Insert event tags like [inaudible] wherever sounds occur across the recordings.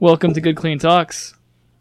Welcome to Good Clean Talks.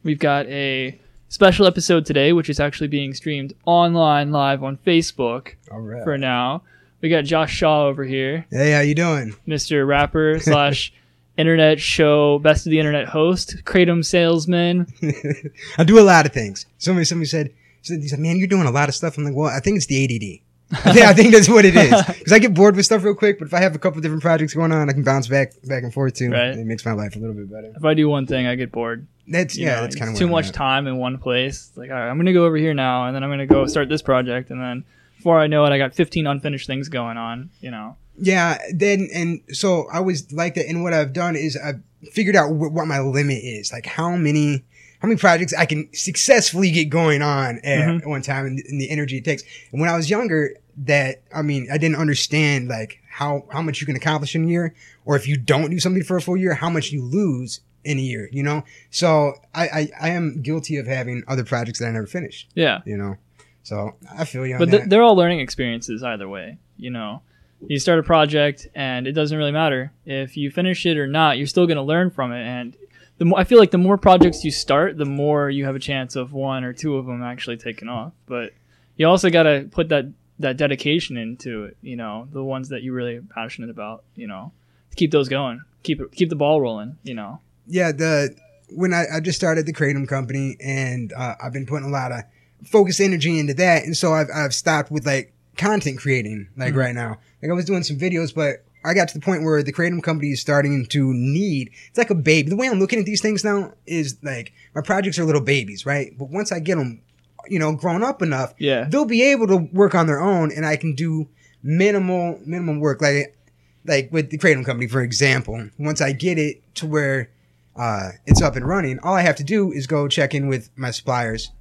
We've got a special episode today, which is actually being streamed online live on Facebook All right. for now. We got Josh Shaw over here, Hey, how you doing? Mr. Rapper [laughs] slash internet show best of the internet host, kratom salesman. [laughs] I do a lot of things. Somebody, somebody said, said, he said, "Man, you're doing a lot of stuff." I'm like, "Well, I think it's the ADD. I think, I think that's what it is. [laughs] Because I get bored with stuff real quick. But if I have a couple different projects going on, I can bounce back, back and forth too. Right. It makes my life a little bit better. If I do one thing, I get bored. That's You yeah, know, that's kind of too much time in one place. Like, all right, I'm gonna go over here now, and then I'm gonna go start this project, and then before I know it, I got 15 unfinished things going on. You know. Yeah, then and so I was like that. And what I've done is I've figured out wh- what my limit is, like how many how many projects I can successfully get going on at Mhm. one time, and, and the energy it takes. And when I was younger, that I mean, I didn't understand like how how much you can accomplish in a year, or if you don't do something for a full year, how much you lose in a year. You know, so I I, I am guilty of having other projects that I never finished. Yeah. You know, so I feel you on but that. th- they're all learning experiences either way you know you start a project and it doesn't really matter if you finish it or not you're still going to learn from it and the more i feel like the more projects you start the more you have a chance of one or two of them actually taking off but you also got to put that that dedication into it you know the ones that you're really passionate about you know keep those going keep it keep the ball rolling you know yeah, the when I, I just started the Kratom company and uh, I've been putting a lot of focus energy into that, and so I've I've stopped with like content creating like Mhm. right now. Like I was doing some videos, but I got to the point where the Kratom company is starting to need. It's like a baby. The way I'm looking at these things now is like my projects are little babies, right? But once I get them, you know, grown up enough, yeah they'll be able to work on their own and I can do minimal minimum work like like with the Kratom company for example once I get it to where uh, it's up and running all I have to do is go check in with my suppliers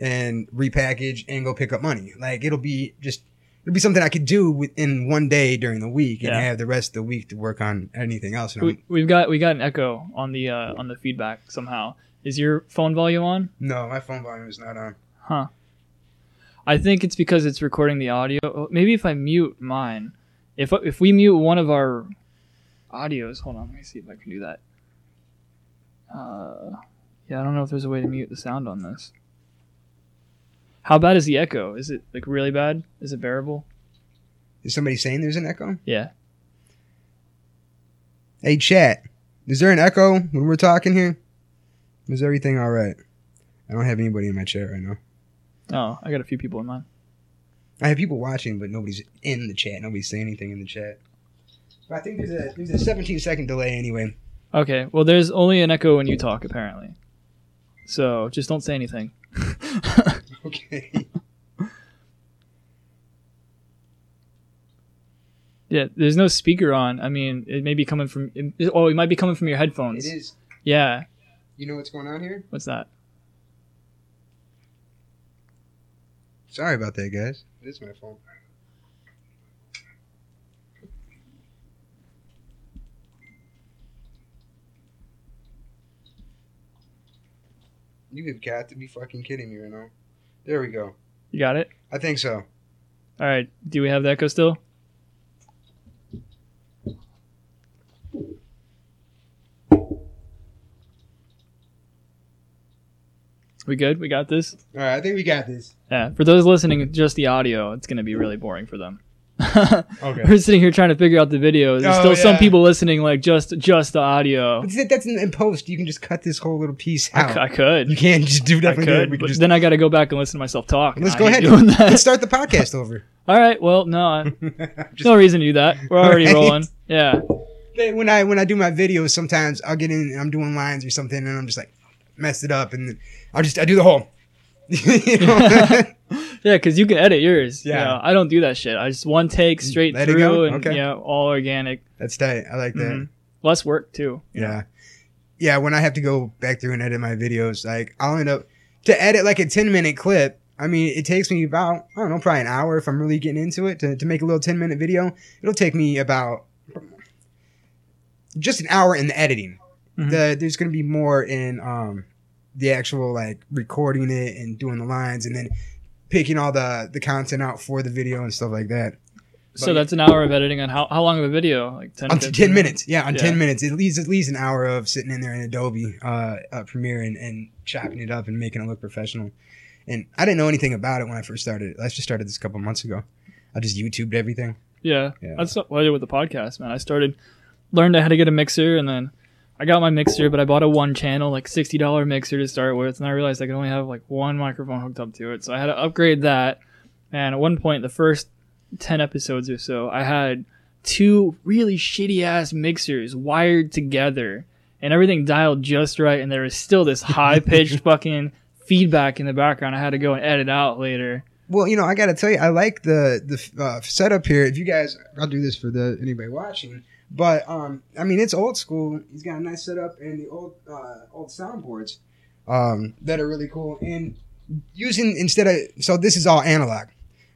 and repackage and go pick up money like it'll be just it'll be something I could do within one day during the week and Yeah. have the rest of the week to work on anything else we, we've got we got an echo on the uh, on the feedback somehow is your phone volume on no my phone volume is not on Huh. I think it's because it's recording the audio. Oh, Maybe if I mute mine, if if we mute one of our audios, hold on, let me see if I can do that. Uh, yeah, I don't know if there's a way to mute the sound on this. How bad is the echo? Is it like really bad? Is it bearable? is somebody saying there's an echo Yeah. hey chat is there an echo when we're talking here is everything all right I don't have anybody in my chat right now Oh, I got a few people in mine. I have people watching, but nobody's in the chat. Nobody's saying anything in the chat. But I think there's a there's a 17 second delay anyway. Okay, well, there's only an echo when you talk, apparently. So just don't say anything. [laughs] Okay. [laughs] Yeah, there's no speaker on. I mean, it may be coming from. It, oh, it might be coming from your headphones. it is. Yeah. You know what's going on here? What's that? Sorry about that, guys. It is my fault. You have got to be fucking kidding me right now. There we go. You got it. I think so. All right. Do we have the echo still? We good? We got this. All right, I think we got this. Yeah. For those listening, just the audio, it's gonna be really boring for them. [laughs] Okay. We're sitting here trying to figure out the video. There's Oh, still some people listening, like just just the audio. But that's in, in post. You can just cut this whole little piece I, out. c- I could. You can't just do I definitely. could, We but just, then I got to go back and listen to myself talk. let's go ahead. Doing that. Let's start the podcast over. [laughs] All right. Well, no, I- [laughs] Just- no reason to do that. We're already Right. rolling. Yeah. When I when I do my videos, sometimes I'll get in and I'm doing lines or something, and I'm just like messed it up, and I'll just I do the whole. You [laughs] know? Yeah, because you can edit yours. Yeah. Yeah. I don't do that shit. I just one take straight Let through and Okay. yeah, all organic. That's tight. I like that. Mhm. Less work too. you know? Yeah, yeah. When I have to go back through and edit my videos, like I'll end up to edit like a ten minute clip. I mean, it takes me about I don't know, probably an hour if I'm really getting into it to to make a little ten minute video. It'll take me about just an hour in the editing. Mhm. The there's gonna be more in um the actual like recording it and doing the lines and then picking all the the content out for the video and stuff like that. So that's an hour of editing on how, how long of a video? Like 10, on 10 minutes. Yeah, on Yeah. 10 minutes. It leaves at least an hour of sitting in there in Adobe uh, uh, Premiere and, and chopping it up and making it look professional. And I didn't know anything about it when I first started. I just started this a couple months ago. I just YouTubed everything. Yeah, Yeah. that's what I did with the podcast, man. I started learned how to get a mixer, and then I got my mixer, but I bought a one channel, like sixty dollar mixer to start with, and I realized I could only have like one microphone hooked up to it, so I had to upgrade that. And at one point, the first ten episodes or so, I had two really shitty ass mixers wired together, and everything dialed just right, and there was still this [laughs] high pitched fucking feedback in the background. I had to go and edit out later. Well, you know, I got to tell you, I like the the uh, setup here. If you guys, I'll do this for the anybody watching. But um, I mean, it's old school. He's got a nice setup and the old uh, old soundboards um, that are really cool. And using instead of so this is all analog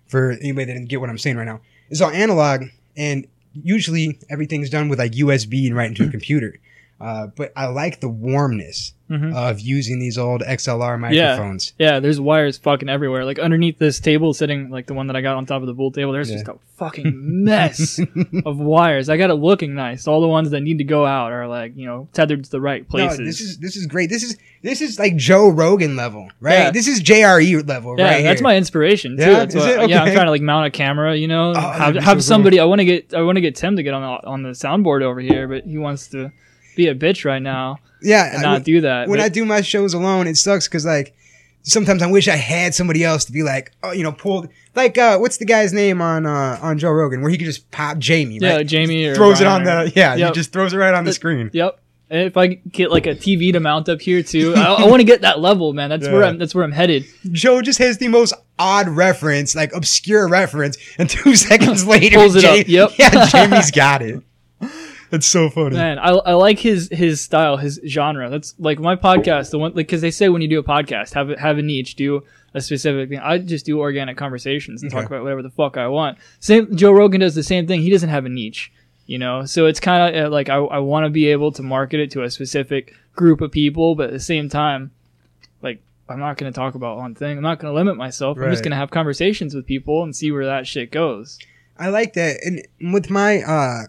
for anybody that didn't get what I'm saying right now. It's all analog, and usually everything's done with like USB and right into a [clears throat] computer. Uh, but I like the warmness Mhm. of using these old XLR microphones. Yeah, yeah, there's wires fucking everywhere. Like underneath this table, sitting like the one that I got on top of the pool table, there's Yeah. just a fucking mess [laughs] of wires. I got it looking nice. All the ones that need to go out are like you know tethered to the right places. No, this is this is great. This is this is like Joe Rogan level, right? Yeah. This is JRE level, yeah, right? that's here. my inspiration too. Yeah? What- it? Yeah, I'm trying to like mount a camera. You know, that'd have have so cool. somebody. I want to get I want to get Tim to get on the on the soundboard over here, but he wants to be a bitch right now yeah. and I- not do that. when But- I do my shows alone, it sucks because like sometimes I wish I had somebody else to be like, oh, you know, pulled like uh, what's the guy's name on uh, on Joe Rogan where he could just pop Jamie, yeah, right? Jamie or throws it on or- the yeah, Yep. he just throws it right on the The- screen. Yep. And if I get like a TV to mount up here too, I, I want to get that level, man. That's where I'm. That's where I'm headed. Joe just has the most odd reference, like obscure reference, and two [laughs] seconds [laughs] later, Pulls it up, yep. yeah, [laughs] Jamie's got it. That's so funny. Man, I, I like his his style, his genre. That's like my podcast. The one like because they say when you do a podcast, have a, have a niche, do a specific thing. I just do organic conversations and talk about whatever the fuck I want. Same. Joe Rogan does the same thing. He doesn't have a niche, you know. So it's kind of uh, like I I want to be able to market it to a specific group of people, but at the same time, like I'm not going to talk about one thing. I'm not going to limit myself. I'm just going to have conversations with people and see where that shit goes. I like that. And with my uh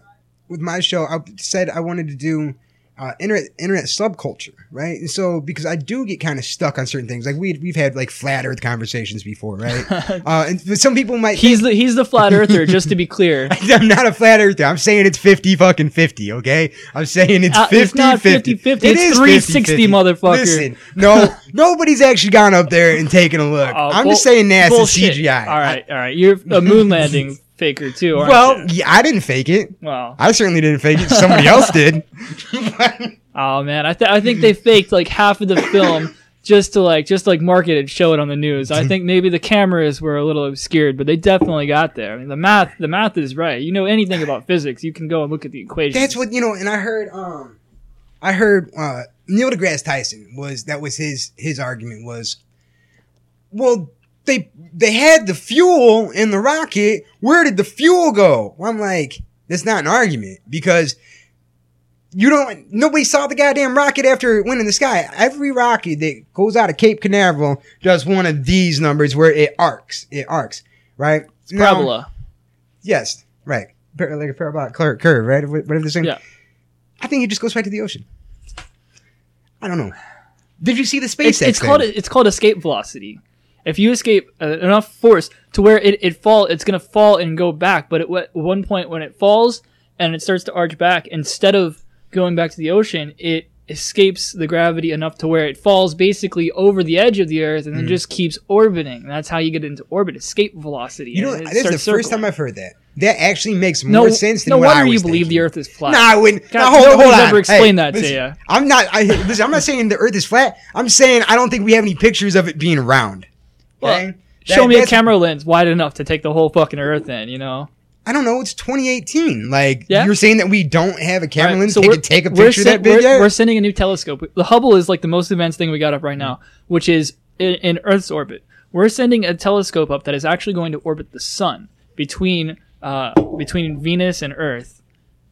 with my show, I said I wanted to do uh internet internet subculture, right? And so because I do get kind of stuck on certain things, like we we've had like flat Earth conversations before, right? [laughs] uh, and but some people might. He's the he's the flat earther, [laughs] just to be clear. [laughs] I'm not a flat earther. I'm saying it's 50 fucking 50, okay? I'm saying it's Uh, 50 it's not 50, 50, It it's is 360, motherfucker. Listen, no, nobody's actually gone up there and taken a look. Oh, I'm bull- just saying NASA's bullshit. CGI. All right, all right. You're a moon landing faker too, aren't Well, you? yeah, I didn't fake it. Well, I certainly didn't fake it. Somebody else did. [laughs] [laughs] oh man, I th- I think they faked like half of the film just to like just like market it, show it on the news. I think maybe the cameras were a little obscured, but they definitely got there. I mean, the math the math is right. You know anything about physics, you can go and look at the equations. That's what you know. And I heard, um, I heard uh, Neil deGrasse Tyson was that was his his argument was, well, they they had the fuel in the rocket. Where did the fuel go? Well, I'm like, that's not an argument because you don't. Nobody saw the goddamn rocket after it went in the sky. Every rocket that goes out of Cape Canaveral does one of these numbers where it arcs. It arcs, right? Now- parabola. Yes, right. Like a parabolic curve, right? Whatever the same. Yeah. I think it just goes right to the ocean. I don't know. Did you see the SpaceX It's, it's called it's called escape velocity. If you escape uh, enough force to where it, it fall, it's gonna fall and go back. But at one point when it falls and it starts to arch back, instead of going back to the ocean, it escapes the gravity enough to where it falls basically over the edge of the Earth and then just keeps orbiting. That's how you get into orbit. Escape velocity. you know, is the first time. I've heard that. That actually makes no more sense than no what I was you believe thinking. the Earth is flat. No, I wouldn't. God, hold, nobody's hold on. ever explained Hey, that to listen, ya. I'm not. I, listen, I'm not saying the Earth is flat. I'm saying I don't think we have any pictures of it being round. Well, Okay? Show That- me a camera lens wide enough to take the whole fucking Earth in. You know. I don't know. It's 2018. Like Yeah. you're saying that we don't have a camera Right, lens so that take a picture sen- that big we're, yet? we're sending a new telescope. The Hubble is like the most advanced thing we got up right now, which is in, in Earth's orbit. We're sending a telescope up that is actually going to orbit the sun between uh, between Venus and Earth,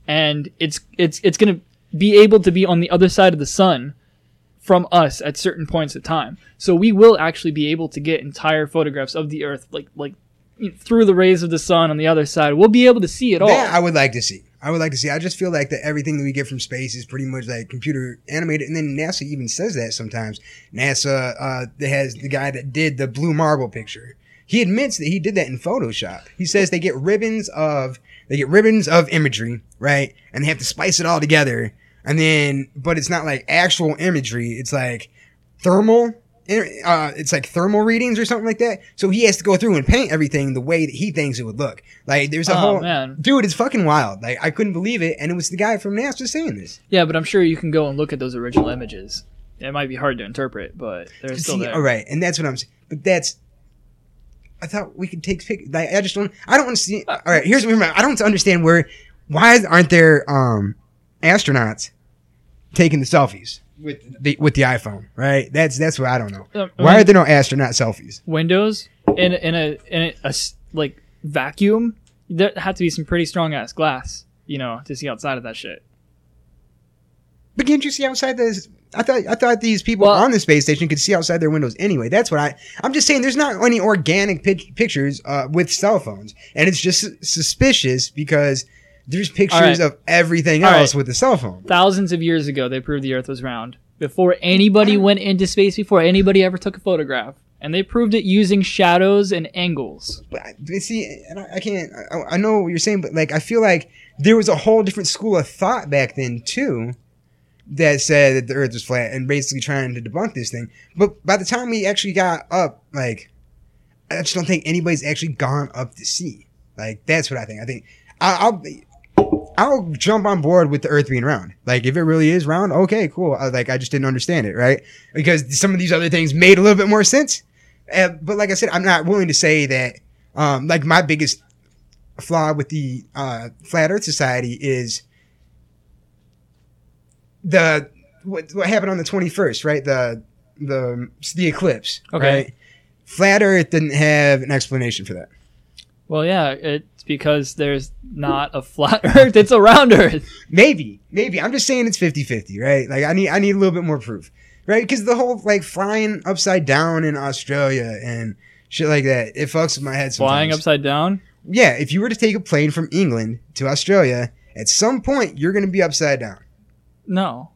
and it's it's it's going to be able to be on the other side of the sun from us at certain points of time. So we will actually be able to get entire photographs of the Earth, like like through the rays of the sun on the other side, we'll be able to see it all. That I would like to see. I would like to see. I just feel like that everything that we get from space is pretty much like computer animated, and then NASA even says that sometimes. NASA uh, has the guy that did the blue marble picture. He admits that he did that in Photoshop. He says they get ribbons of they get ribbons of imagery, right, and they have to splice it all together, and then but it's not like actual imagery. It's like thermal uh, it's like thermal readings or something like that. So he has to go through and paint everything the way that he thinks it would look. Like there's a Oh, whole man. dude. It's fucking wild. Like I couldn't believe it, and it was the guy from NASA saying this. yeah, but I'm sure you can go and look at those original images. It might be hard to interpret, but they're still See, there. all right, and that's what I'm saying. But that's. I thought we could take pic. Like, I just don't. I don't want to see. All right, here's what I don't understand where. Why aren't there um astronauts taking the selfies with the with the iPhone? Right. That's that's what I don't know. Um, I Why mean- are there no astronaut selfies? Windows in in a in a, a s- like vacuum, there had to be some pretty strong ass glass, you know, to see outside of that shit. But can't you see outside this? I thought I thought these people Well- on the space station could see outside their windows anyway. That's what I. I'm just saying. There's not any organic pic- pictures uh, with cell phones, and it's just suspicious because there's pictures right. of everything All else right. with the cell phone. Thousands of years ago, they proved the Earth was round before anybody went into space, before anybody ever took a photograph, and they proved it using shadows and angles. But see, and I, I can't. I, I know what you're saying, but like I feel like there was a whole different school of thought back then too. That said that the Earth was flat and basically trying to debunk this thing. But by the time we actually got up, like, I just don't think anybody's actually gone up to see. Like, that's what I think. I think I, I'll be, I'll jump on board with the Earth being round. Like, if it really is round, okay, cool. I, like, I just didn't understand it, right? Because some of these other things made a little bit more sense. Uh, but like I said, I'm not willing to say that. Um, like my biggest flaw with the uh, flat Earth Society is the what, what happened on the 21st, right? The the the eclipse. Okay. Right? Flat Earth didn't have an explanation for that. Well, yeah, it's because there's not a flat [laughs] Earth; it's a round Earth. Maybe, maybe. I'm just saying it's 50-50, right? Like I need I need a little bit more proof, right? Because the whole like flying upside down in Australia and shit like that, it fucks with my head. Sometimes. Flying upside down. Yeah, if you were to take a plane from England to Australia, at some point you're going to be upside down. No,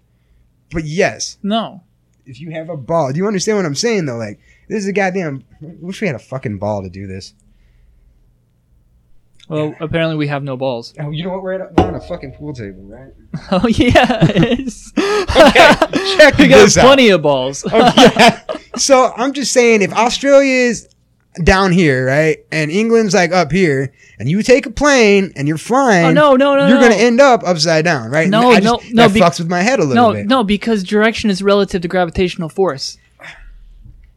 But yes, no. if you have a ball, do you understand what I'm saying though? Like this is a goddamn. I wish we had a fucking ball to do this. Well, apparently we have no balls. [laughs] Oh, you know what? We're, at a, we're on a fucking pool table, right? [laughs] Oh yeah. [laughs] Okay, check we got this out. plenty of balls. Oh, okay. so I'm just saying, if Australia is down here, right, and England's like up here, and you take a plane and you're flying, Oh no, no, no, you're no. gonna end up upside down, right? No, I no, no, That be- fucks with my head a little no, bit. no, because direction is relative to gravitational force.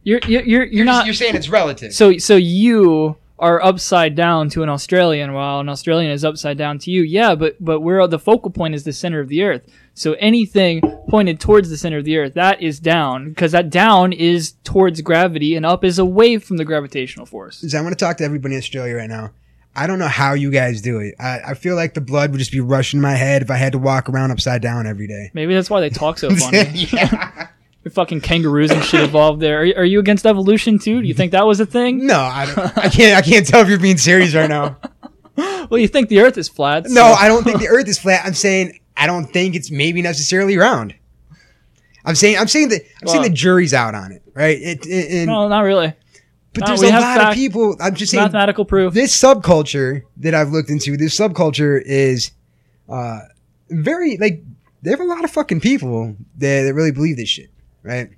You're you're you're, you're not. You're saying it's relative. so so you are upside down to an Australian, while an Australian is upside down to you. Yeah, but but where the focal point is the center of the Earth. So anything pointed towards the center of the Earth, that is down, because that down is towards gravity, and up is away from the gravitational force. is I want to talk to everybody in Australia right now. I don't know how you guys do it. I, I feel like the blood would just be rushing in my head if I had to walk around upside down every day. Maybe that's why they talk so [laughs] funny. yeah. The fucking kangaroos and shit evolved there. Are, you- are you against evolution too? Do you think that was a thing? No, I don't. I can't. I can't tell if you're being serious right now. [laughs] Well, you think the Earth is flat? No, I don't think the [laughs] Earth is flat. I'm saying I don't think it's maybe necessarily round. I'm saying I'm saying that I'm saying the jury's out on it, right? It, it, and, No, not really. but no, there's a lot of people. I'm just saying Mathematical proof. this subculture that I've looked into. This subculture is uh, very like they have a lot of fucking people that, that really believe this shit, right?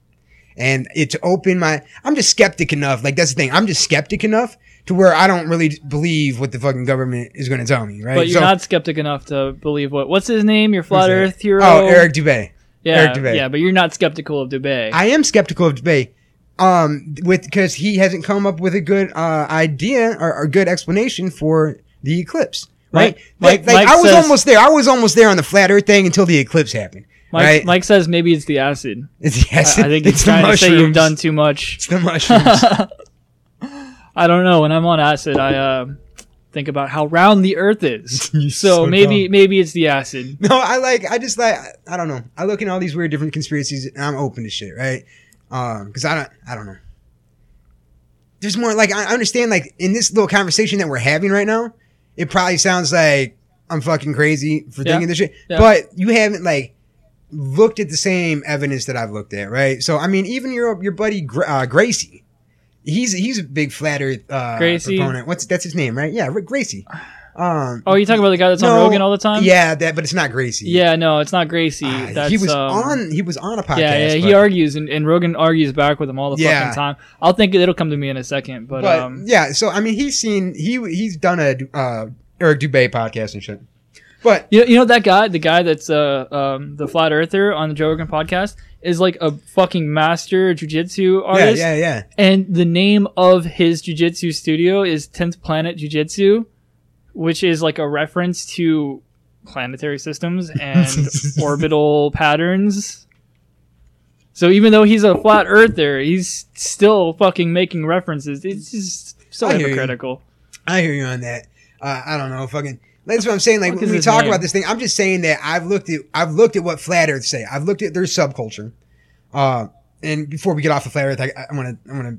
And it's open my. I'm just skeptic enough. Like that's the thing. I'm just skeptic enough to where I don't really believe what the fucking government is going to tell me, right? But you're So- not skeptic enough to believe what? What's his name? Your flat? Earth hero? Oh, Eric Dubay. Yeah, Eric Dubay. yeah, but you're not skeptical of Dubay. I am skeptical of Dubay, um, with because he hasn't come up with a good uh, idea or, or good explanation for the eclipse. Right? Mike- like, like Mike I was says- almost there. I was almost there on the flat Earth thing until the eclipse happened. Mike, right? Mike says maybe it's the acid. It's, yes, I, I think it's the trying to say you've done too much. It's the mushrooms. [laughs] I don't know. When I'm on acid, I uh, think about how round the Earth is. [laughs] So so maybe dumb. maybe it's the acid. [laughs] no, I like. I just like. I don't know. I look in all these weird different conspiracies, and I'm open to shit, right? Um, because I don't. I don't know. there's more like I understand like in this little conversation that we're having right now, it probably sounds like I'm fucking crazy for Yeah. thinking this shit. Yeah. But you haven't like looked at the same evidence that I've looked at, right? So I mean, even your your buddy uh, Gracie, he's he's a big flat Earth uh, Gracie? proponent. What's that's his name, right? Yeah, Rick Gracie. Um, Oh, you talking about the guy that's on Rogan all the time? Yeah, that, but it's not Gracie. Yeah, no, it's not Gracie. Uh, he was um, on. He was on a podcast. Yeah, yeah, he but- argues and, and Rogan argues back with him all the Yeah. fucking time. I'll think it'll come to me in a second, but, But um, yeah, so I mean, he's seen he he's done a uh, Eric Dubay podcast and shit. But you know, you know that guy, the guy that's uh um the flat earther on the Joe Rogan podcast is like a fucking master jujitsu artist, yeah, yeah. yeah. and the name of his jujitsu studio is Tenth Planet Jujitsu, which is like a reference to planetary systems [laughs] and orbital patterns. So even though he's a flat earther, he's still fucking making references. It's just so I hear hypocritical. I hear you on that. Uh, I don't know, fucking. That's what I'm saying. Like when we talk name? about this thing, I'm just saying that I've looked at I've looked at what flat Earth say. I've looked at their subculture. Uh, and before we get off of flat Earth, I, I want to I want to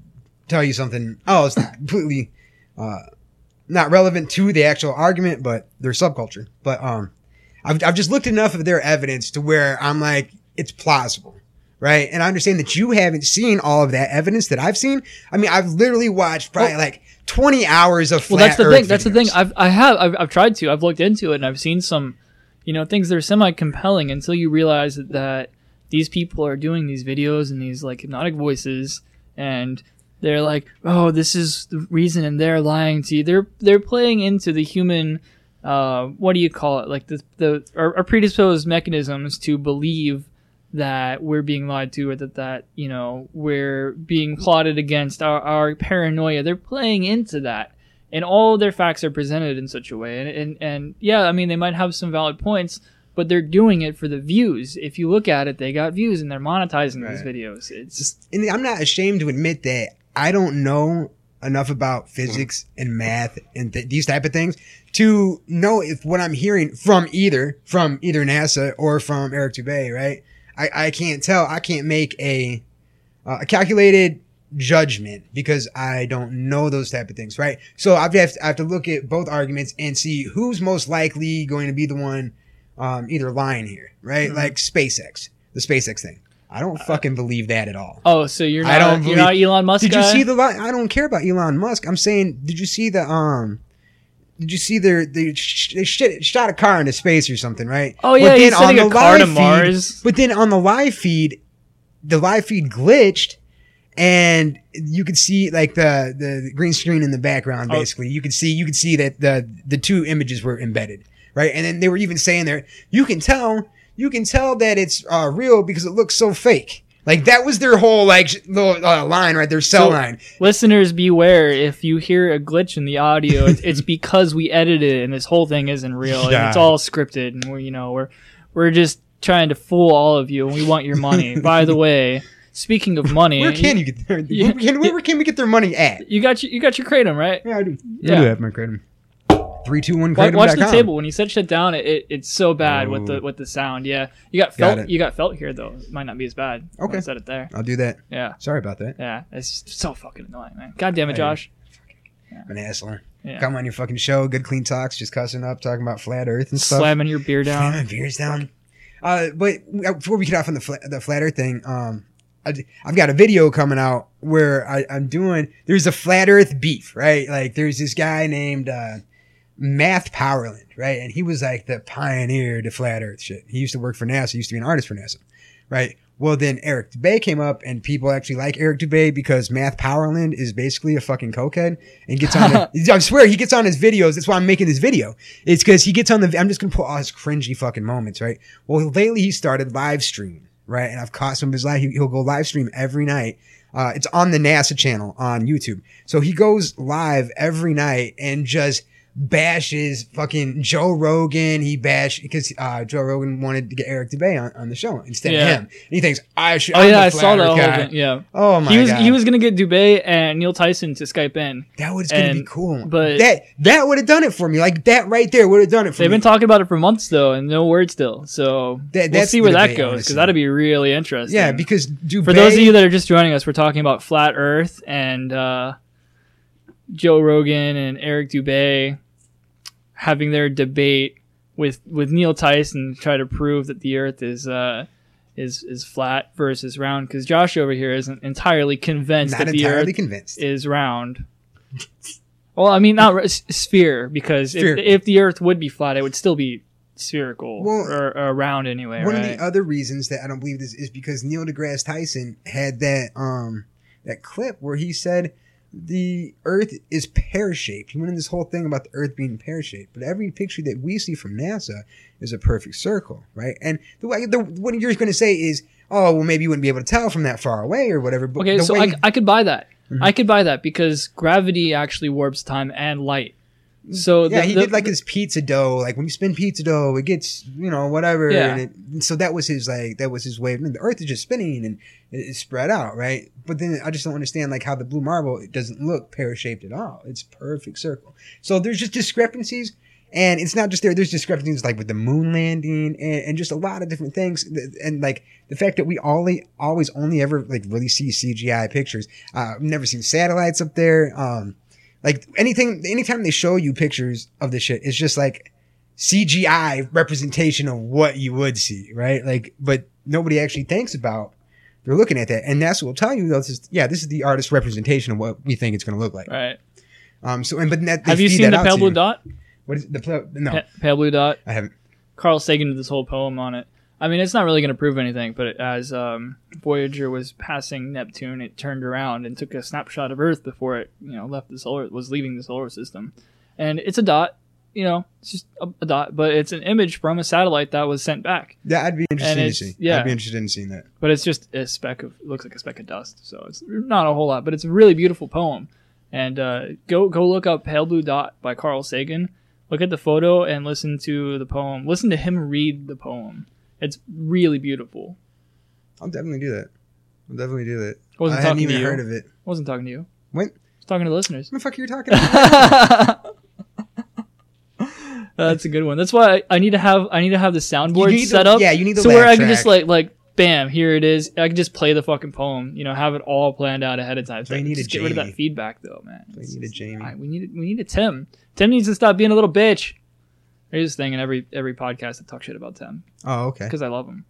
tell you something. Oh, it's completely uh, not relevant to the actual argument, but their subculture. But um, I've I've just looked enough of their evidence to where I'm like it's plausible. Right. And I understand that you haven't seen all of that evidence that I've seen. I mean, I've literally watched probably Well- like 20 hours of Well, that's the thing. That's the thing. I've I have I've, I've tried to. I've looked into it and I've seen some, you know, things that are semi compelling until you realize that, that these people are doing these videos and these like hypnotic voices and they're like, oh, this is the reason, and they're lying to you. They're they're playing into the human, uh, what do you call it? Like the the our, our predisposed mechanisms to believe that we're being lied to or that that you know we're being plotted against our, our paranoia they're playing into that. And all their facts are presented in such a way. And, and and yeah i mean they might have some valid points but they're doing it for the views. If you look at it they got views and they're monetizing these videos. It's just, and I'm not ashamed to admit that I don't know enough about physics and math and th- these type of things to know if what I'm hearing from either from either NASA or from Eric Dubay, right? I, I can't tell. I can't make a uh, a calculated judgment because I don't know those type of things, right? So I have to, I have to look at both arguments and see who's most likely going to be the one um, either lying here, right? Mhm. Like SpaceX, the SpaceX thing. I don't fucking believe that at all. oh so you're I not don't you're not elon musk Did guy? you see the? I don't care about Elon Musk. I'm saying, did you see the um? Did you see their they sh- they shit, shot a car into space or something, right? oh yeah But then on a the car to live feed- mars But then on the live feed, the live feed glitched, and you could see like the the green screen in the background. Oh. Basically, you could see you could see that the the two images were embedded, right? And then they were even saying there, you can tell you can tell that it's uh, real because it looks so fake. Like that was their whole like sh- little uh, line right Their cell So- line. listeners beware if you hear a glitch in the audio it's, it's [laughs] because we edited it and this whole thing isn't real and it's all scripted and we're you know we're we're just trying to fool all of you and we want your money [laughs] by the way speaking of money Where can you get their, [laughs] Yeah. where, can, where can we get their money at? you got your, you got your kratom right Yeah, I do. Yeah. I do have my kratom. Three, two, one. Wa- watch the table when you said shut down it, it it's so bad with Oh. the with the sound yeah you got Got felt it. you got felt here though it might not be as bad when I Okay. set it there I'll do that. yeah Sorry about that. yeah it's so fucking annoying man god damn it josh I'm an asshole. yeah Come on your fucking show, good clean talks, just cussing up, talking about flat Earth and stuff. slamming your beer down Slamming beers down. Uh, but uh, before we get off on the flat, the flat Earth thing, um, I, have got a video coming out where I, I'm doing. There's a flat Earth beef, right? Like there's this guy named uh, Math Powerland, right? And he was like the pioneer to flat Earth shit. He used to work for NASA. He used to be an artist for NASA, right? Well, then Eric Dubay came up, and people actually like Eric Dubay because Math Powerland is basically a fucking cokehead and gets on. it. [laughs] I swear he gets on his videos. That's why I'm making this video. It's because he gets on the. I'm just gonna put all his cringy fucking moments, right? Well, lately he started live stream, right? And I've caught some of his live. he- He'll go live stream every night. Uh, it's on the NASA channel on YouTube. So he goes live every night and just bashes fucking Joe Rogan. He bashed because uh, Joe Rogan wanted to get Eric Dubay on, on the show instead Yeah. of him. And he thinks I should. oh I'm yeah i saw that whole guy. thing yeah Oh my he was god, he was gonna get Dubay and Neil Tyson to Skype in. that was gonna be cool. but- that that would have done it for me. Like that right there would have done it for me. They've been talking about it for months though, and no word still. So That- we'll see where that goes because that'd be really interesting. yeah, because Dubay, for those of you that are just joining us, we're talking about flat Earth and uh, Joe Rogan and Eric Dubay having their debate with with Neil Tyson to try to prove that the Earth is uh, is is flat versus round. Because Josh over here isn't entirely convinced Not that the Earth convinced. is round. [laughs] well, I mean, not r- s- sphere because Sphere. If, if the Earth would be flat, it would still be spherical Well, or, or round anyway. One right? of the other reasons that I don't believe this is because Neil deGrasse Tyson had that um that clip where he said the Earth is pear shaped. He went in this whole thing about the Earth being pear shaped, but every picture that we see from NASA is a perfect circle, right? And the way the, what you're going to say is, oh, well, maybe you wouldn't be able to tell from that far away or whatever. But Okay, so way, I, I could buy that. Mhm. I could buy that because gravity actually warps time and light. So yeah, the- he the- did like his pizza dough. Like when you spin pizza dough, it gets you know whatever. Yeah. And, it, and so that was his like that was his way. of the Earth is just spinning and it's spread out, right? But then I just don't understand like how the blue marble it doesn't look pear shaped at all. It's perfect circle. So there's just discrepancies. And it's not just there. There's discrepancies like with the moon landing and, and just a lot of different things. And like the fact that we only always only ever like really see CGI pictures. Uh, I've never seen satellites up there. Um, like anything, anytime they show you pictures of this shit, it's just like CGI representation of what you would see, right? Like, but nobody actually thinks about. They're looking at that, and that's what will tell you. Though, this is, yeah, this is the artist's representation of what we think it's going to look like. right. Um. So, and but that, Have you seen the pale blue dot? What is it? the pale, no? Pa- pale blue dot. I haven't. Carl Sagan did this whole poem on it. I mean, it's not really going to prove anything, but as um, Voyager was passing Neptune, it turned around and took a snapshot of Earth before it, you know, left the solar was leaving the solar system, and it's a dot. You know, it's just a, a dot, but it's an image from a satellite that was sent back. Yeah, I'd be interested to it's- see. yeah. I'd be interested in seeing that. but it's just a speck of looks like a speck of dust so it's not a whole lot but it's a really beautiful poem and uh, go go look up pale blue dot by carl sagan look at the photo and listen to the poem listen to him read the poem it's really beautiful I'll definitely do that. I'll definitely do that. I wasn't I hadn't talking even to you heard of it. I wasn't talking to you When? I was talking to the listeners What the fuck are you talking [laughs] about? that's a good one that's why I, I need to have i need to have the soundboard need set the- up Yeah, you need the so where laugh i can just track. like like bam here it is i can just play the fucking poem you know have it all planned out ahead of time So you need a just get rid of that feedback though man We need a Jamie. Alright, we need we need a Tim. Tim needs to stop being a little bitch. There's this thing in every every podcast that talk shit about Tim Oh, okay. because I love him.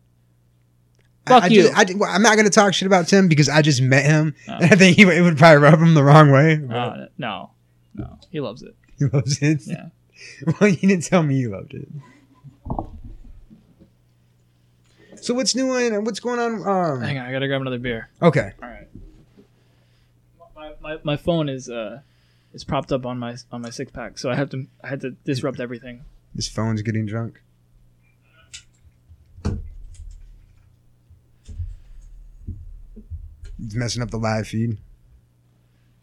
I- Fuck I you. Just, I, well, I'm not going to talk shit about Tim because I just met him, Oh. and I think he, it would probably rub him the wrong way. Uh, no, no, he loves it. [laughs] he loves it. Yeah. [laughs] well, you didn't tell me you loved it. So what's new and what's going on? Um, Hang on, I gotta grab another beer. okay. All right. My, my, my phone is uh is propped up on my on my six pack, so I have to I had to disrupt everything. This phone's getting drunk. It's messing up the live feed.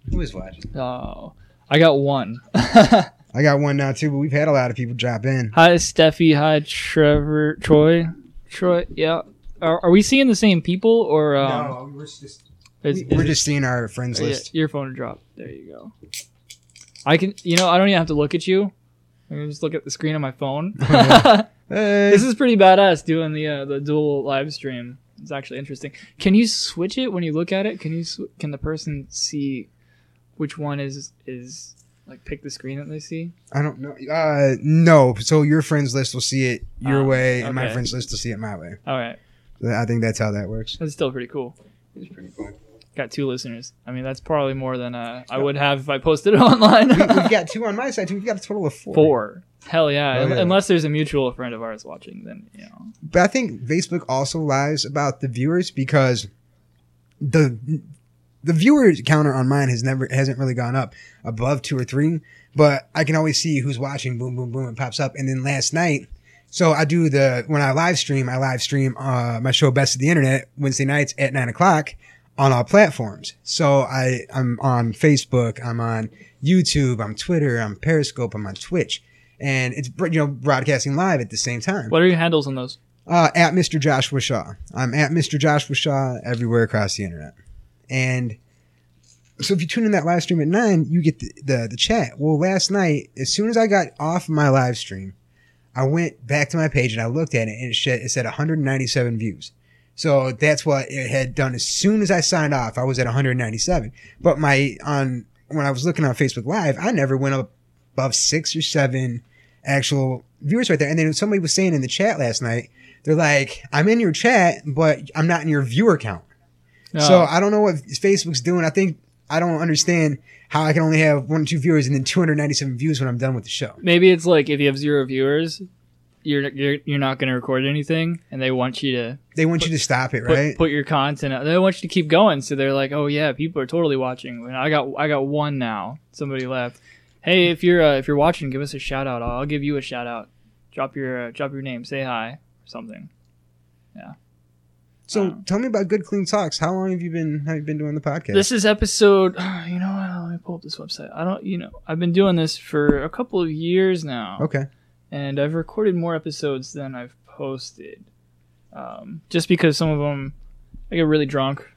Who is watching? Oh, I got one. [laughs] I got one now too, but we've had a lot of people drop in. Hi, Steffi. Hi, Trevor. Troy. Troy. Yeah. Are, are we seeing the same people or um? we're just is- we're is- just seeing our friends Oh, yeah, list. your phone dropped. There you go. I can, you know, I don't even have to look at you. I can just look at the screen on my phone. [laughs] Hey. this is pretty badass doing the uh, the dual live stream. It's actually interesting. Can you switch it when you look at it? Can you sw- can the person see which one is is like pick the screen that they see? I don't know. Uh, no. So your friends list will see it your Ah, way, and my friends list will see it my way. All right, I think that's how that works. that's still pretty cool. It's pretty cool. Got two listeners. I mean, that's probably more than uh, I would have if I posted it [laughs] online. we, we've got [laughs] two on my side too. We've got a total of four. Four. Hell yeah. Oh, yeah. Unless there's a mutual friend of ours watching, then you know. But I think Facebook also lies about the viewers because the the viewer counter on mine has never hasn't really gone up above two or three. But I can always see who's watching. Boom, boom, boom. It pops up. And then last night, so I do the when I live stream, I live stream uh, my show Best of the Internet Wednesday nights at nine o'clock on all platforms. So I I'm on Facebook, I'm on YouTube, I'm Twitter, I'm Periscope, I'm on Twitch, and it's you know broadcasting live at the same time. What are your handles on those? Uh, at Mr. Joshua Shaw. I'm at Mr. Joshua Shaw everywhere across the internet. And so if you tune in that live stream at nine, you get the, the, the chat. Well, last night, as soon as I got off my live stream, I went back to my page and I looked at it and it said, it said 197 views. So that's what it had done. As soon as I signed off, I was at 197. But my, on when I was looking on Facebook Live, I never went up above six or seven actual viewers right there. And then somebody was saying in the chat last night, they're like, I'm in your chat, but I'm not in your viewer count. So Oh. I don't know what Facebook's doing. I think I don't understand how I can only have one or two viewers and then 297 views when I'm done with the show. maybe it's like if you have zero viewers, you're you're, you're not going to record anything, and they want you to They want you to stop it, right? put your content out. They want you to keep going. So they're like, oh yeah, people are totally watching. And I got I got one now. Somebody left. Hey, if you're uh, if you're watching, give us a shout out. I'll give you a shout out. Drop your uh, drop your name. Say hi or something. Yeah. So Wow. tell me about Good Clean Talks. How long have you been have you been doing the podcast? This is episode. [sighs] You know what? Let me pull up this website. I don't. You know, I've been doing this for a couple of years now. okay. And I've recorded more episodes than I've posted. Um, just because some of them, I get really drunk,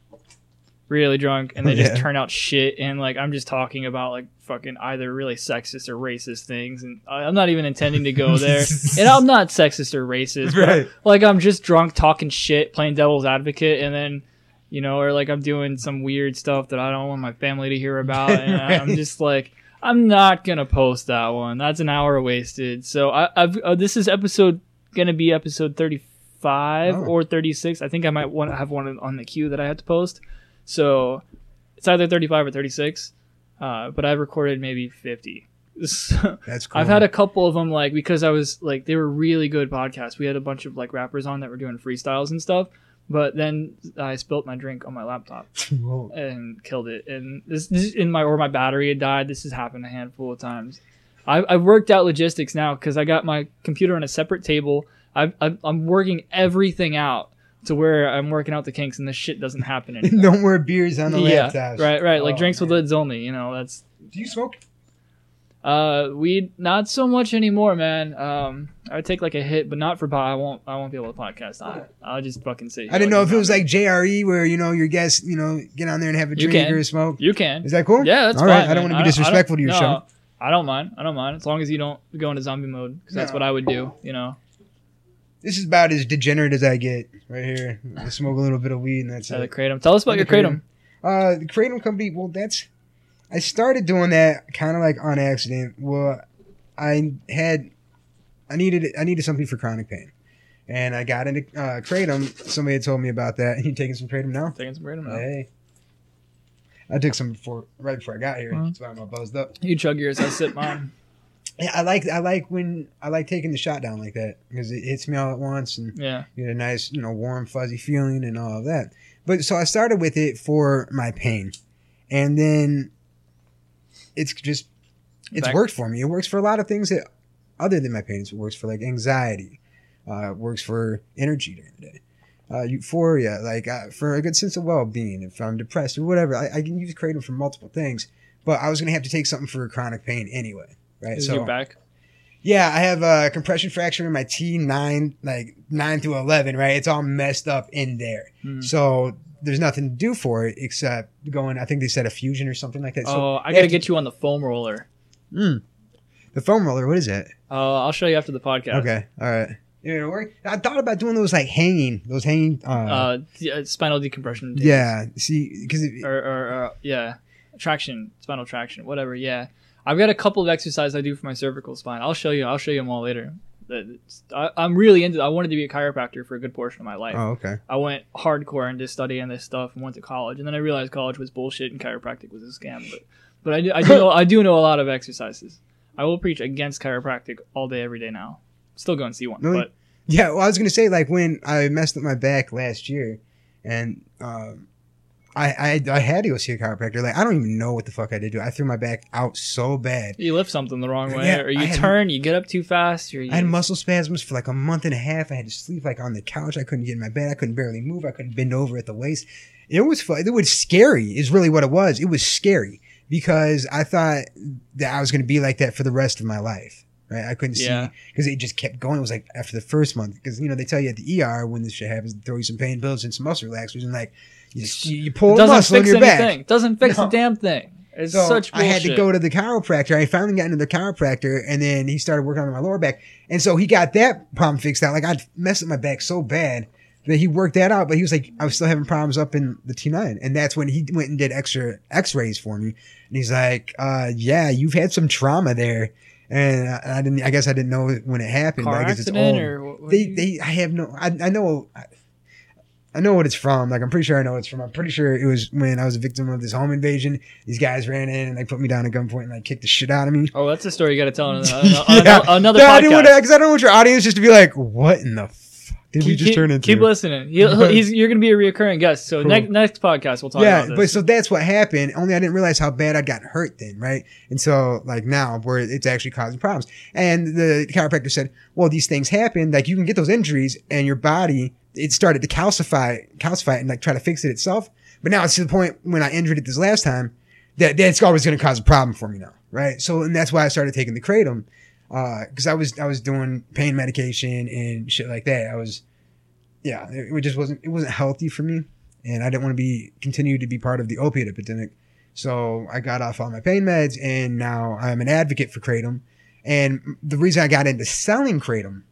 really drunk, and they [laughs] Yeah. just turn out shit. And like I'm just talking about like fucking either really sexist or racist things, and I'm not even intending to go there. [laughs] and I'm not sexist or racist, but Right. like I'm just drunk talking shit, playing devil's advocate, and then. You know, or like I'm doing some weird stuff that I don't want my family to hear about, and [laughs] I'm just like, I'm not gonna post that one. That's an hour wasted. So I, I've uh, this is episode gonna be episode 35 Oh. or 36. I think I might want to have one on the queue that I had to post. So it's either 35 or 36. Uh, but I've recorded maybe 50. [laughs] So That's cool. I've had a couple of them like because I was like they were really good podcasts. We had a bunch of like rappers on that were doing freestyles and stuff. But then I spilt my drink on my laptop [laughs] Whoa. and killed it. And this, this in my or my battery had died. This has happened a handful of times. I've, I've worked out logistics now because I got my computer on a separate table. I've, I've, I'm working everything out to where I'm working out the kinks, and this shit doesn't happen [laughs] anymore. no more beers on the yeah, laptops. right, right. Like Oh, drinks with lids only. You know, that's Do you smoke? Uh weed. Not so much anymore, man. Um, I would take like a hit, but not for pot. I won't. I won't be able to podcast. I, I'll just fucking say. I didn't know if it was like JRE where you know your guests you know get on there and have a You drink can. or a smoke. you can. Is that cool? Yeah, that's All fine. right. I don't want to be disrespectful to your no, show. I don't mind. I don't mind as long as you don't go into zombie mode because that's No. what I would do. You know, This is about as degenerate as I get right here. I smoke a little bit of weed and that's the it. kratom. Tell us about your The kratom. Uh, the Kratom Company. Well, that's. I started doing that kind of like on accident. Well, I had, I needed I needed something for chronic pain, and I got into uh, Kratom. Somebody had told me about that. [laughs] You taking some Kratom now? Taking some kratom. now. Hey. I took some before, right before I got here. Mhm. That's why I'm all buzzed up. You chug yours. I sip mine. [coughs] Yeah, I like I like when I like taking the shot down like that because it hits me all at once and Yeah. you get a nice you know warm fuzzy feeling and all of that. But so I started with it for my pain, and then it's just it's Back- worked for me. It works for a lot of things that other than my pain. It works for like anxiety. Uh, it works for energy during the day. Uh, euphoria, like uh, for a good sense of well-being. If I'm depressed or whatever, I, I can use kratom for multiple things. But I was gonna have to take something for chronic pain anyway, right? Is so your back? yeah, I have a compression fracture in my T nine, like nine through eleven, right? It's all messed up in there. Hmm. So there's nothing to do for it except going. I think they said a fusion or something like that. So oh, I gotta to- get you on the foam roller. Mm. the foam roller. What is it? Oh, I'll show you after the podcast. Okay, all right. You know, work. I thought about doing those like hanging, those hanging. Uh, Uh, uh, spinal decompression. days. yeah. See, because Or, or, or yeah, traction, spinal traction, whatever. Yeah, I've got a couple of exercises I do for my cervical spine. I'll show you. I'll show you them all later. That- I, I'm really into. I wanted to be a chiropractor for a good portion of my life. oh, okay. I went hardcore into studying this stuff and went to college, and then I realized college was bullshit and chiropractic was a scam. But but I do I do know, I do know a lot of exercises. I will preach against chiropractic all day every day now. Still go and see one, Really? but Yeah, well, I was gonna say like when I messed up my back last year, and um, I, I I had to go see a chiropractor. Like I don't even know what the fuck I did do. I threw my back out so bad. you lift something the wrong way, Yeah, or you had- turn, you get up too fast, or you, I had muscle spasms for like a month and a half. I had to sleep like on the couch. I couldn't get in my bed. I couldn't barely move. I couldn't bend over at the waist. It was fun. It was scary. Is really what it was. It was scary because I thought that I was going to be like that for the rest of my life. Right? I couldn't Yeah. see because it just kept going. It was like after the first month because you know they tell you at the ER when this shit happens, throw you some pain pills and some muscle relaxers and like you, you, pull it a doesn't muscle in fix your back. anything. Doesn't fix No. a damn thing. It's So such I bullshit. had to go to the chiropractor. I finally got into the chiropractor, and then he started working on my lower back. And so he got that problem fixed out. Like I messed up my back so bad that he worked that out, but he was like, I was still having problems up in the T9. And that's when he went and did extra x rays for me. And he's like, uh, yeah, you've had some trauma there. And I, I didn't, I guess I didn't know when it happened, Car but I guess it's accident old. or what, what They, you- they, I have no, I, I know, I, I know what it's from. Like, I'm pretty sure I know what it's from. I'm pretty sure it was when I was a victim of this home invasion. These guys ran in and they put me down at gunpoint and like kicked the shit out of me. oh, that's a story you got to tell on [laughs] [laughs] another, Yeah. another No, I didn't want podcast. to, because I don't want your audience just to be like, what in the fuck did we just keep, turn into? keep listening. He'll, he'll- he's, you're going to be a reoccurring guest. So Cool. next next podcast we'll talk yeah, about this. but so that's what happened. Only I didn't realize how bad I'd gotten hurt then, right? And so like now where it's actually causing problems. And the chiropractor said, well, these things happen. Like you can get those injuries and your body, it started to calcify, calcify it and like try to fix it itself. But now it's to the point when I injured it this last time that that's always going to cause a problem for me now, right? So and that's why I started taking the kratom uh, because I was I was doing pain medication and shit like that. I was, yeah, it, it just wasn't it wasn't healthy for me and I didn't want to be continue to be part of the opiate epidemic. So I got off all my pain meds, and now I'm an advocate for kratom. And the reason I got into selling kratom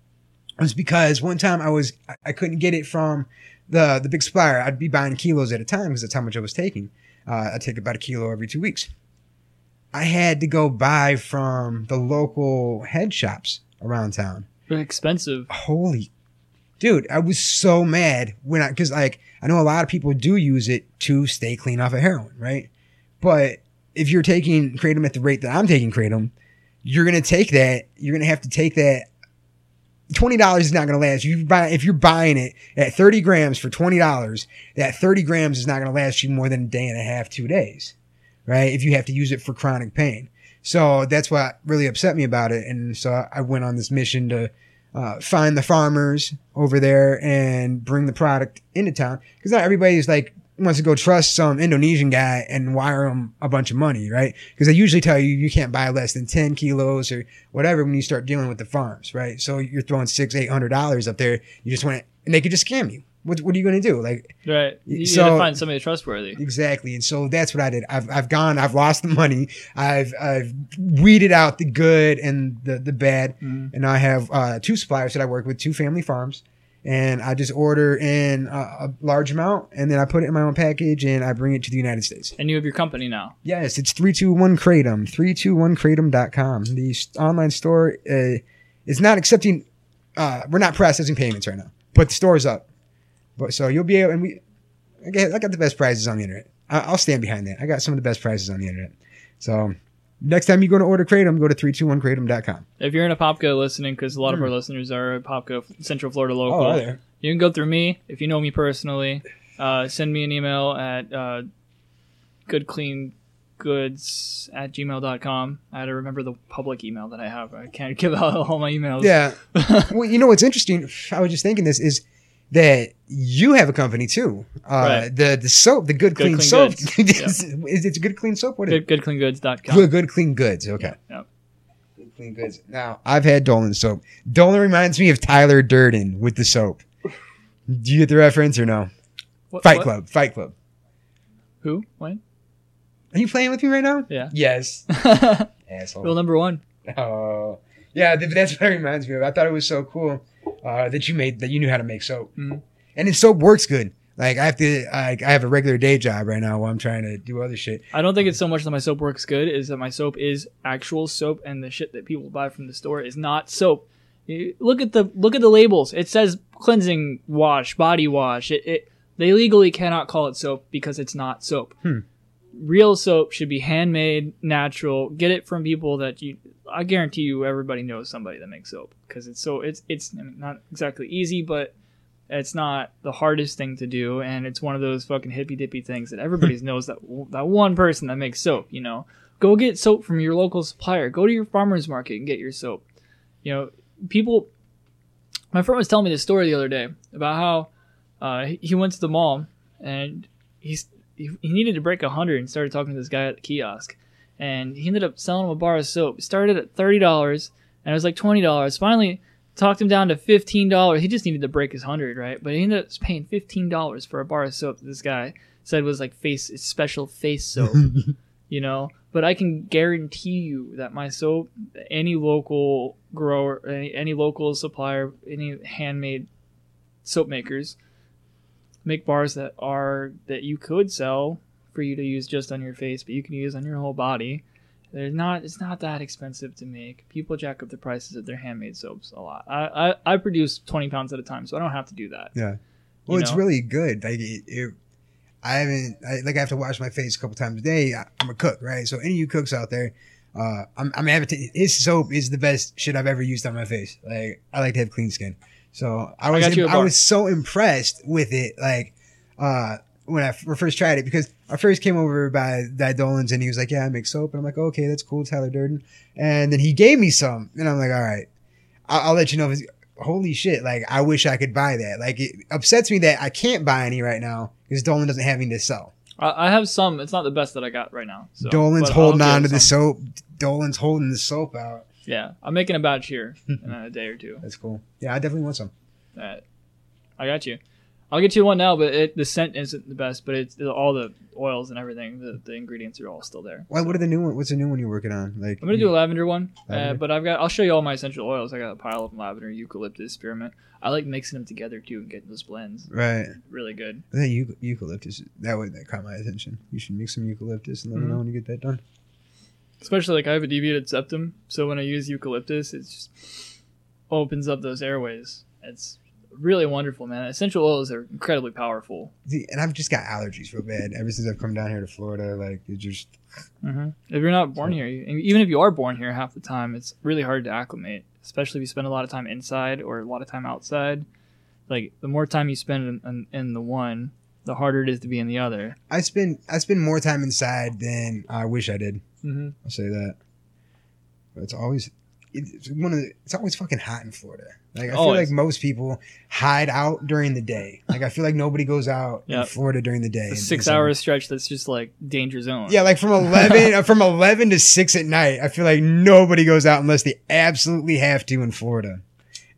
was because one time I was I- couldn't get it from the the big supplier. I'd be buying kilos at a time because that's how much I was taking. Uh, I take about a kilo every two weeks. I had to go buy from the local head shops around town They're expensive. holy dude i was so mad when i because like i know a lot of people do use it to stay clean off of heroin right but if you're taking kratom at the rate that i'm taking kratom you're gonna take that you're gonna have to take that $20 is not going to last. You buy if you're buying it at 30 grams for $20 that 30 grams is not going to last you more than a day and a half two days right? If you have to use it for chronic pain. So that's what really upset me about it. And so i went on this mission to uh, find the farmers over there and bring the product into town. Because not everybody's like wants to go trust some Indonesian guy and wire him a bunch of money, right? Because they usually tell you you can't buy less than ten kilos or whatever when you start dealing with the farms, right? So you're throwing six, eight hundred dollars up there. You just want to, and they could just scam you. What, what are you going to do? Like Right. You So- got to find somebody trustworthy. Exactly. And so that's what I did. I've, I've gone, I've lost the money. I've, I've weeded out the good and the, the bad. Mhm. And I have, uh, two suppliers that I work with, two family farms. And I just order in a, a large amount and then I put it in my own package and I bring it to the United States. And you have your company now. Yes, it's 321 Kratom, 321kratom.com. The s- online store uh, is not accepting, uh, we're not processing payments right now, but the store's up. But so you'll be able, and we, I got, I got the best prices on the internet. I, I'll stand behind that. I got some of the best prices on the internet. So next time you go to order Kratom, go to 321kratom.com. If you're in a Popco listening, because a lot of Hmm. our listeners are Popco Central Florida Oh, local, are there? you can go through me if you know me personally. Uh, send me an email at uh, goodcleangoods at gmail.com. I had to remember the public email that I have. I can't [laughs] give out all my emails. Yeah. [laughs] well, you know what's interesting? I was just thinking this is that you have a company too. Uh, Right. The the soap, the Good, Good Clean, Clean Soap. Goods. [laughs] is it Good Clean Soap? What is it? Good, goodcleangoods.com. Good, good Clean Goods. Okay. Yep. Good Clean Goods. Now, I've had Dolan soap. Dolan reminds me of Tyler Durden with the soap. Do you get the reference or no? What- Fight what? Club. Fight Club. Who? When? Are you playing with me right now? Yeah. Yes. [laughs] Asshole. Rule number one. Oh, yeah. That's what it reminds me of. I thought it was so cool uh, that you made that you knew how to make soap, Mhm. and then soap works good. Like I have to, like I have a regular day job right now while I'm trying to do other shit. I don't think it's so much that my soap works good, is that my soap is actual soap, and the shit that people buy from the store is not soap. You- Look at the look at the labels. It says cleansing wash, body wash. It, it they legally cannot call it soap because it's not soap. Hmm. Real soap should be handmade, natural. Get it from people that you. I guarantee you, everybody knows somebody that makes soap because it's so it's it's I mean, not exactly easy, but it's not the hardest thing to do, and it's one of those fucking hippy dippy things that everybody [laughs] knows that that one person that makes soap. You know, go get soap from your local supplier. Go to your farmer's market and get your soap. You know, people. My friend was telling me this story the other day about how uh, he- went to the mall and he's he, he needed to break a hundred and started talking to this guy at the kiosk, and he ended up selling him a bar of soap. It started at thirty dollars and it was like twenty dollars. Finally, talked him down to fifteen dollars. He just needed to break his hundred, right? But he ended up paying fifteen dollars for a bar of soap that this guy said was like face special face [laughs] soap, you know. But I can guarantee you that my soap, any local grower, any, any local supplier, any handmade soap makers, make bars that are that you could sell for you to use just on your face, but you can use on your whole body. They're not. It's not that expensive to make. People jack up the prices of their handmade soaps a lot. I I, I produce twenty pounds at a time, so I don't have to do that. Yeah. Well, You it's know? really good. Like it, it I haven't I, like I have to wash my face a couple times a day. I, I'm a cook, right? So any of you cooks out there, uh, I'm I'm advocating. His soap is the best shit I've ever used on my face. Like I like to have clean skin. So I was a I was so impressed with it. Like uh, when I first tried it because I first came over by that Dolan's and he was like, "Yeah, I make soap," and I'm like, "Okay, that's cool, Tyler Durden." And then he gave me some, and I'm like, "All right, I'll, I'll let you know if it's." Holy shit! Like I wish I could buy that. Like it upsets me that I can't buy any right now because Dolan doesn't have any to sell. I, I have some. It's not the best that I got right now. So, Dolan's holding on to some. the soap. Dolan's holding the soap out. Yeah, I'm making a batch here [laughs] in a day or two. That's cool. Yeah, I definitely want some. Uh, I got you. I'll get you one now, but it, the scent isn't the best. But it's all the oils and everything. The, the ingredients are all still there. Why? What are the new one? What's the new one you're working on? Like I'm gonna do a lavender one, uh, but I've got. I'll show you all my essential oils. I got a pile of lavender, eucalyptus, spearmint. I like mixing them together too and getting those blends. right. Really good. I think euc- eucalyptus. That way, that caught my attention. You should mix some eucalyptus and let me Mhm. know when you get that done. Especially like I have a deviated septum, so when I use eucalyptus, it just opens up those airways. It's really wonderful, man. Essential oils are incredibly powerful. See, and I've just got allergies real bad ever since I've come down here to Florida. Like it just hmm If you're not born here, even if you are born here, half the time it's really hard to acclimate. Especially if you spend a lot of time inside or a lot of time outside. Like the more time you spend in, in, in the one, the harder it is to be in the other. I spend I spend more time inside than I wish I did. Mm-hmm. I'll say that. But it's always it's one of the, it's always fucking hot in Florida. Like I feel like most people hide out during the day. Like I feel like nobody goes out in Florida during the day. A six hour stretch that's just like danger zone. Yeah, like from eleven [laughs] from eleven to six at night. I feel like nobody goes out unless they absolutely have to in Florida.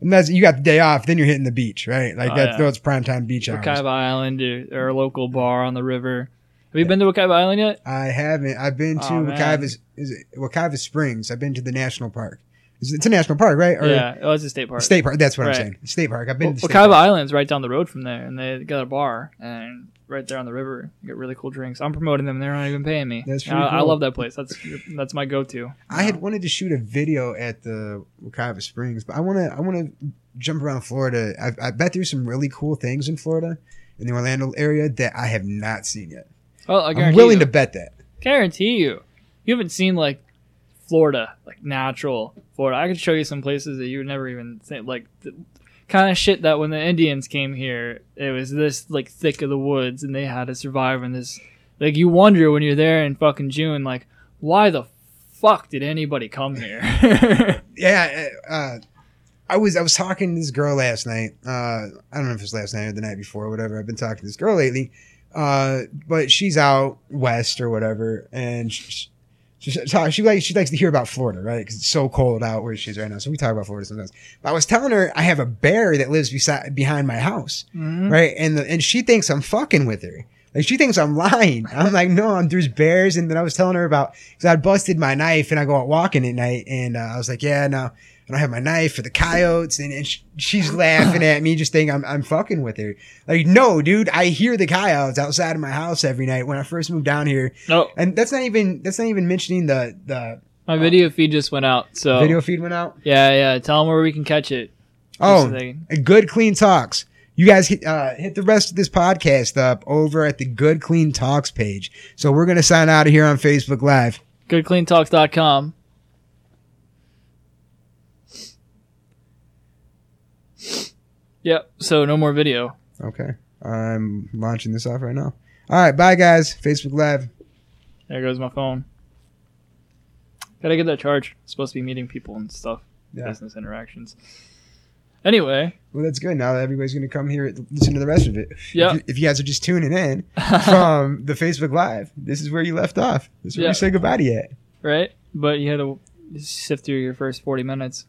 And that's you got the day off, then you're hitting the beach, right? Like Oh, that's yeah. those prime time beach hours. Wekiva Island or, or a local bar on the river. Have you been to Wekiva Island yet? I haven't. I've been to Oh. Wekiva. Is it Wekiva Springs? I've been to the national park. It's, a national park, right? Or yeah, oh, it's a state park. State park. That's what Right. I'm saying. State park. I've been Well, to Wekiva. Island's right down the road from there, and they got a bar and right there on the river. You get really cool drinks. I'm promoting them; they're not even paying me. That's I, pretty I love that place. That's that's my go-to. I had wanted to shoot a video at the Wekiva Springs, but I want to. I want to jump around Florida. I've, I bet there's some really cool things in Florida, in the Orlando area that I have not seen yet. Well, I I'm willing you, to bet that. guarantee you, you haven't seen like Florida, like natural Florida. I could show you some places that you would never even think, like the kind of shit that when the Indians came here, it was this like thick of the woods, and they had to survive in this. Like you wonder when you're there in fucking June, like why the fuck did anybody come here? [laughs] Yeah, uh, I was I was talking to this girl last night. Uh, I don't know if it's last night or the night before, or whatever. I've been talking to this girl lately, uh, but she's out west or whatever, and she, she, she, likes she likes to hear about Florida, right? Because it's so cold out where she's right now. So we talk about Florida sometimes. But I was telling her I have a bear that lives beside behind my house, Mhm. right? And the, and she thinks I'm fucking with her. Like she thinks I'm lying. I'm like, no, I'm, there's bears. And then I was telling her about because I busted my knife and I go out walking at night, and uh, I was like, yeah, no, I have my knife for the coyotes, and, and sh- she's laughing at me, just thinking I'm I'm fucking with her. Like, no, dude, I hear the coyotes outside of my house every night when I first moved down here, No, and that's not even that's not even mentioning the the my video feed just went out. So video feed went out. yeah, yeah. Tell them where we can catch it. Oh, Just so they- a good clean talks. You guys hit, uh, hit the rest of this podcast up over at the Good Clean Talks page. So we're gonna sign out of here on Facebook Live. goodcleantalks.com. Yep. So no more video. Okay, I'm launching this off right now. All right, bye guys. Facebook Live. There goes my phone. Gotta get that charge. supposed to be meeting people and stuff. Yeah. Business interactions. Anyway, Well, that's good. Now that everybody's gonna come here and listen to the rest of it. Yeah. If you, if you guys are just tuning in [laughs] from the Facebook Live, this is where you left off. This is where Yeah. you say goodbye to you at. right? But you had to sift through your first 40 minutes.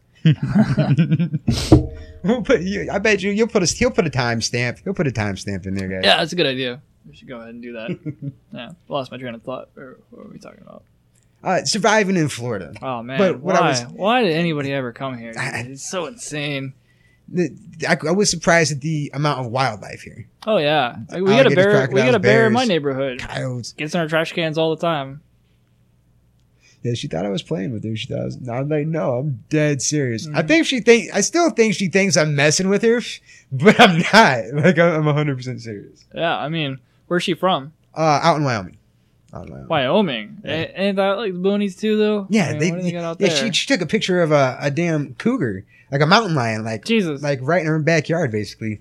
We'll put, you, I bet you you'll put a he'll put a timestamp. He'll put a timestamp in there, guys. Yeah, that's a good idea. We should go ahead and do that. [laughs] yeah. Lost my train of thought. Or what were we talking about? Uh, surviving in Florida. Oh man, But what why? I was- why did anybody ever come here? I- It's so insane. the, I, I was surprised at the amount of wildlife here. Oh yeah, we got a bear. We got a bear in my neighborhood. Coyotes. Gets in our trash cans all the time. Yeah, she thought I was playing with her. She thought I was, I'm like, no, I'm dead serious. I think she think I still think she thinks I'm messing with her, [laughs] but I'm not. [laughs] Like I'm 100 percent serious. Yeah, I mean, where's she from? Uh, out in Wyoming. Out in Wyoming. Wyoming. Yeah. A- Ain't that like the boonies too, though? Yeah, I mean, they, they got out yeah. there? She, she took a picture of a, a damn cougar, like a mountain lion, like Jesus. like right in her backyard, basically.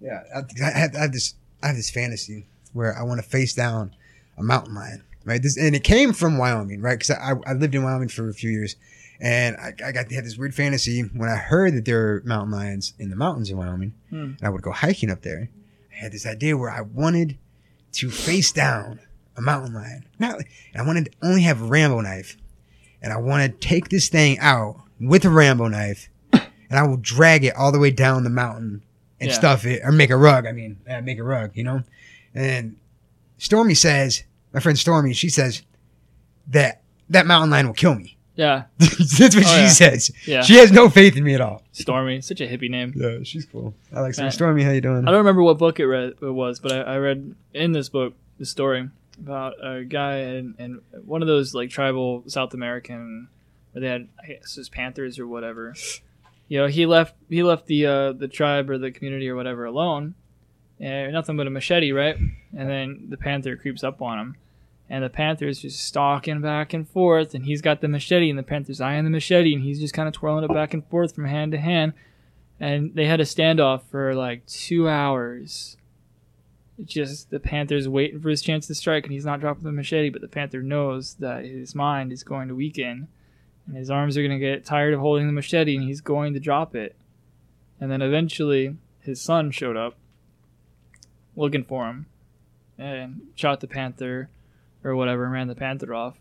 Yeah, I, I, have, I have this I have this fantasy where I want to face down a mountain lion, right? This and it came from Wyoming, right? Because I, I lived in Wyoming for a few years, and I, I got had this weird fantasy when I heard that there were mountain lions in the mountains in Wyoming, Hmm. and I would go hiking up there. I had this idea where I wanted to face down a mountain lion, not and I wanted to only have a Rambo knife, and I want to take this thing out with a Rambo knife, [coughs] and I will drag it all the way down the mountain and Yeah. stuff it or make a rug. I mean, uh, make a rug, you know. And Stormy says, my friend Stormy, she says that that mountain lion will kill me. [laughs] yeah, That's what Oh, she yeah. says. yeah. She has no faith in me at all. Stormy, such a hippie name. Yeah, she's cool. I like her. Stormy, how you doing? I don't remember what book it, read, it was, but I, I read in this book the story about a guy and, in one of those like tribal South American where they had I guess it was panthers or whatever. You know, he left he left the uh, the tribe or the community or whatever alone, and nothing but a machete, right? And then the panther creeps up on him, and the panther's just stalking back and forth, and he's got the machete, and the panther's eyeing the machete, and he's just kind of twirling it back and forth from hand to hand and they had a standoff for like two hours. It's just the Panther's waiting for his chance to strike, and he's not dropping the machete. But the Panther knows that his mind is going to weaken, and his arms are going to get tired of holding the machete, and he's going to drop it. And then eventually, his son showed up, looking for him, and shot the Panther, or whatever, and ran the Panther off.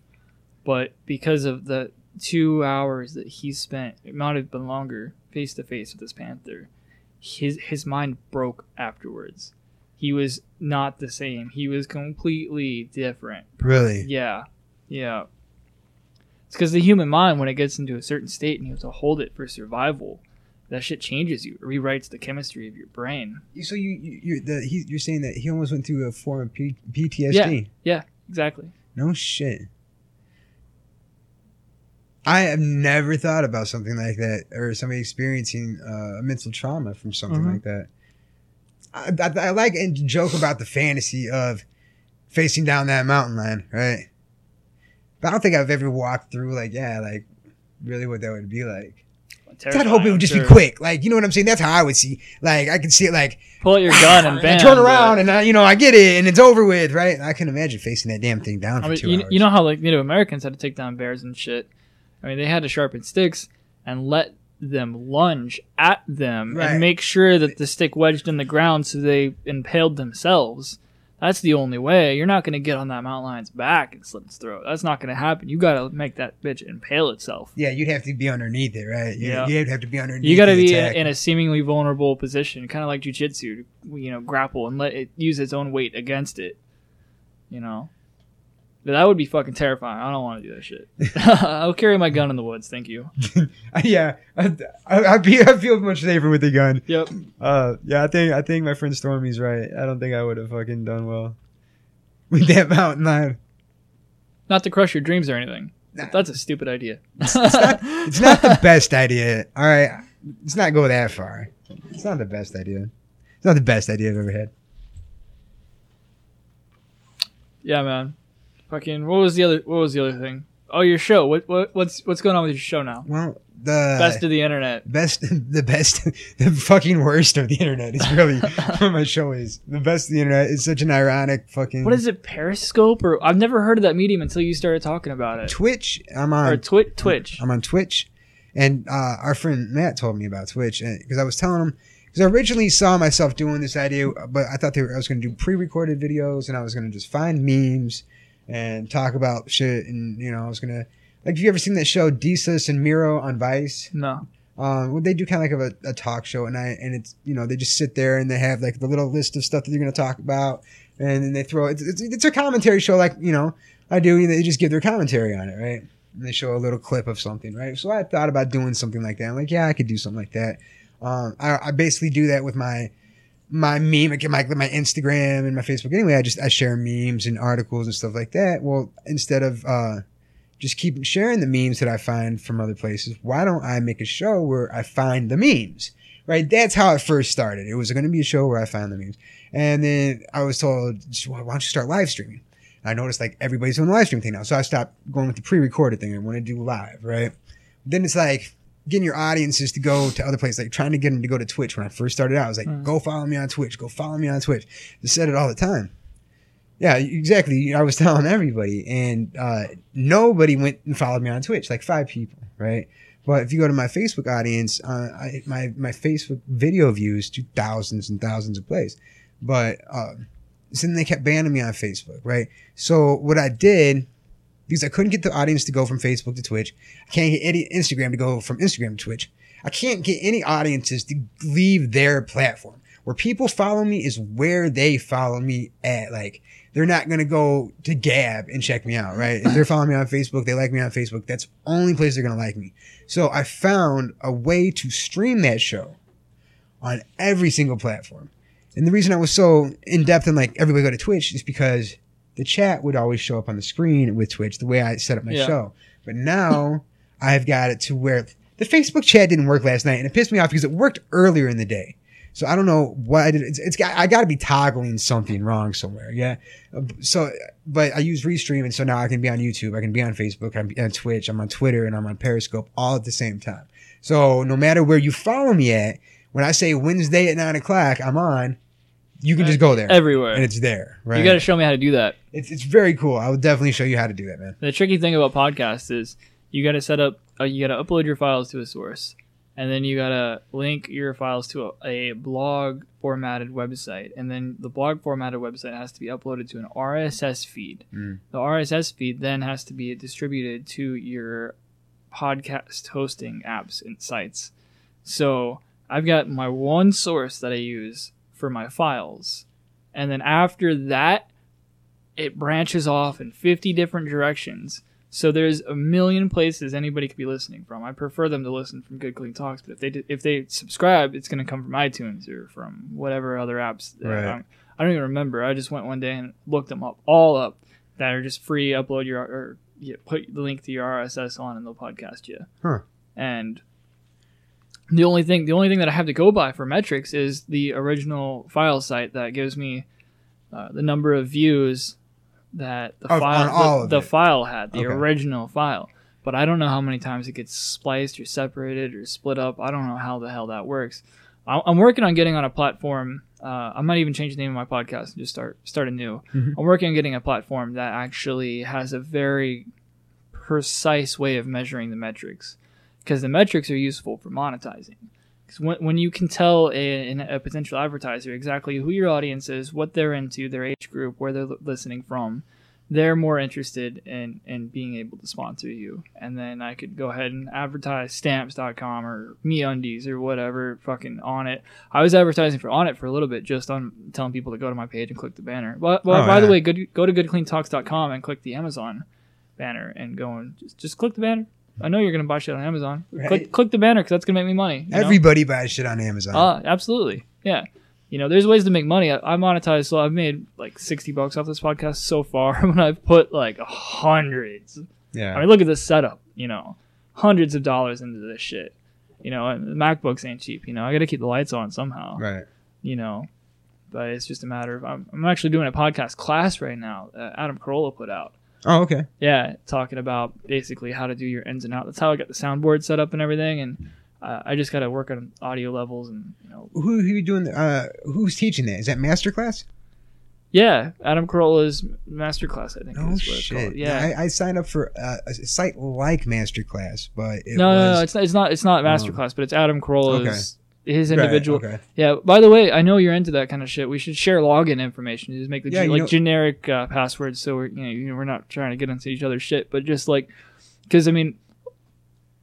But because of the two hours that he spent, it might have been longer, face to face with this panther, his his mind broke afterwards. He was not the same. He was completely different. Really? Yeah, yeah. It's because the human mind, when it gets into a certain state and you have to hold it for survival, that shit changes you. It rewrites the chemistry of your brain. So you, you you're the he, you're saying that he almost went through a form of P, PTSD? Yeah, yeah, exactly. No shit. I have never thought about something like that or somebody experiencing uh, a mental trauma from something Mhm. like that. I, I, I like and joke about the fantasy of facing down that mountain line, right? But I don't think I've ever walked through like, yeah, like really what that would be like. I'd hope it would just be quick. Like, you know what I'm saying? That's how I would see. Like, I could see it like, Pull out your gun and [sighs] I bam. turn but- around and I, you know, I get it and it's over with, right? I can imagine facing that damn thing down I for mean, two you, hours. you know how like Native Americans had to take down bears and shit. I mean, they had to sharpen sticks and let them lunge at them Right. and make sure that the stick wedged in the ground so they impaled themselves. That's the only way. You're not going to get on that mountain lion's back and slit its throat. That's not going to happen. You got to make that bitch impale itself. Yeah, you'd have to be underneath it, right? You, Yeah. You'd have to be underneath You got to be in, in a seemingly vulnerable position, kind of like jujitsu. You know, grapple and let it use its own weight against it. You know, that would be fucking terrifying. I don't want to do that shit. [laughs] I'll carry my gun in the woods. Thank you. [laughs] yeah, I, I, I, be, I feel much safer with a gun. Yep. Uh, yeah, I think I think my friend Stormy's right. I don't think I would have fucking done well. with that [laughs] mountain lion. Not to crush your dreams or anything. Nah. That's a stupid idea. It's not, it's not the best idea. All right, let's not go that far. It's not the best idea. It's not the best idea I've ever had. yeah, man. Fucking. What was the other? What was the other thing? Oh, your show. What? What? What's What's going on with your show now? Well, the Best of the internet. best, [laughs] the best, [laughs] the fucking worst of the internet is really [laughs] what my show is. The best of the internet is such an ironic fucking. What is it? Periscope or I've never heard of that medium until you started talking about it. Twitch? I'm Or on Twi- Twitch. I'm on Twitch, and uh, our friend Matt told me about Twitch because I was telling him because I originally saw myself doing this idea, but I thought they were, I was going to do pre-recorded videos and I was going to just find memes and talk about shit, and you know I was gonna like. Have you ever seen that show Desus and Mero on Vice? No. Um, well, they do kind of like a, a talk show at night, and it's you know they just sit there and they have like the little list of stuff that they're to talk about, and then they throw it's, it's it's a commentary show like you know I do. They just give their commentary on it, right? And they show a little clip of something, right? So I thought about doing something like that. I'm like, yeah, I could do something like that. Um, I, I basically do that with my my meme, my my Instagram and my Facebook. Anyway, I just I share memes and articles and stuff like that. Well, instead of uh, just keep sharing the memes that I find from other places, why don't I make a show where I find the memes? Right, that's how it first started. It was going to be a show where I found the memes, and then I was told, "Why don't you start live streaming?" I noticed like everybody's doing the live stream thing now, so I stopped going with the pre-recorded thing. I want to do live, right? Then it's like getting your audiences to go to other places, like trying to get them to go to Twitch. When I first started out, I was like, Hmm. "Go follow me on Twitch. Go follow me on Twitch." I said it all the time. Yeah, exactly. I was [laughs] telling everybody, and uh, nobody went and followed me on Twitch. Like five people, right? But if you go to my Facebook audience, uh, I, my my Facebook video views to thousands and thousands of plays. But um, so then they kept banning me on Facebook, right? So what I did, because I couldn't get the audience to go from Facebook to Twitch, I can't get any Instagram to go from Instagram to Twitch. I can't get any audiences to leave their platform. Where people follow me is where they follow me at. Like they're not gonna go to Gab and check me out, right? If they're following me on Facebook, they like me on Facebook. That's the only place they're gonna like me. So I found a way to stream that show on every single platform. And the reason I was so in depth and like everybody go to Twitch is because the chat would always show up on the screen with Twitch the way I set up my Yeah. show. But now [laughs] I've got it to where the Facebook chat didn't work last night and it pissed me off because it worked earlier in the day. So I don't know why I did. It's, it's got, I got to be toggling something wrong somewhere. Yeah. So, but I use Restream and so now I can be on YouTube. I can be on Facebook. I'm on Twitch. I'm on Twitter and I'm on Periscope all at the same time. So no matter where you follow me at, when I say Wednesday at nine o'clock, I'm on. You can just go there everywhere. and it's there. Right. You got to show me how to do that. it's it's very cool. I will definitely show you how to do that, man. The tricky thing about podcasts is you got to set up, uh, you got to upload your files to a source, and then you got to link your files to a, a blog formatted website, and then the blog formatted website has to be uploaded to an RSS feed. Mm. The RSS feed then has to be distributed to your podcast hosting apps and sites. So I've got my one source that I use for my files, and then after that, it branches off in 50 different directions. So there's a million places anybody could be listening from. I prefer them to listen from Good Clean Talks, but if they if they subscribe, it's going to come from iTunes or from whatever other apps. Right. I'm- I don't even remember. I just went one day and looked them up, all up, that are just free. Upload your or yeah, put the link to your RSS on, and they'll podcast you. Huh. And the only thing the only thing that I have to go by for metrics is the original file site that gives me uh, the number of views that the Of- file the, the file had, the Okay. original file. But I don't know how many times it gets spliced or separated or split up. I don't know how the hell that works. I'm working on getting on a platform. Uh, I might even change the name of my podcast and just start start anew. Mhm. I'm working on getting a platform that actually has a very precise way of measuring the metrics because the metrics are useful for monetizing. Because when, when you can tell a, a potential advertiser exactly who your audience is, what they're into, their age group, where they're listening from, they're more interested in, in being able to sponsor you. And then I could go ahead and advertise stamps.com or MeUndies or whatever fucking on it. I was advertising for on it for a little bit, just on telling people to go to my page and click the banner. But, well, Oh, by the way, good, go to goodcleantalks.com and click the Amazon banner and go and just, just click the banner. I know you're gonna buy shit on Amazon. Right. Click click the banner because that's gonna make me money. you know? Everybody buys shit on Amazon. Ah, absolutely. Yeah. You know, there's ways to make money. I, I monetize, so I've made like sixty bucks off this podcast so far. [laughs] When I've put like hundreds. yeah. I mean, look at this setup. You know, hundreds of dollars into this shit. You know, and the MacBooks ain't cheap. You know, I got to keep the lights on somehow. right. You know, but it's just a matter of I'm, I'm actually doing a podcast class right now. that Adam Carolla put out. Oh, okay. Yeah, talking about basically how to do your ins and outs. That's how I got the soundboard set up and everything. And uh, I just got to work on audio levels and you know. Who who you doing? Uh, who's teaching that? Is that masterclass? Yeah, Adam Carolla's masterclass. I think. What shit. called. Yeah. I, I signed up for uh, a site like Masterclass, but it no, was no, no, it's not. It's not. It's not Oh. masterclass, but it's Adam Carolla's his Right, individual. okay. Yeah. By the way, I know you're into that kind of shit. We should share login information. Just make the Yeah, ge- like know- generic uh, passwords, so we're you know, you know we're not trying to get into each other's shit, but just like because I mean,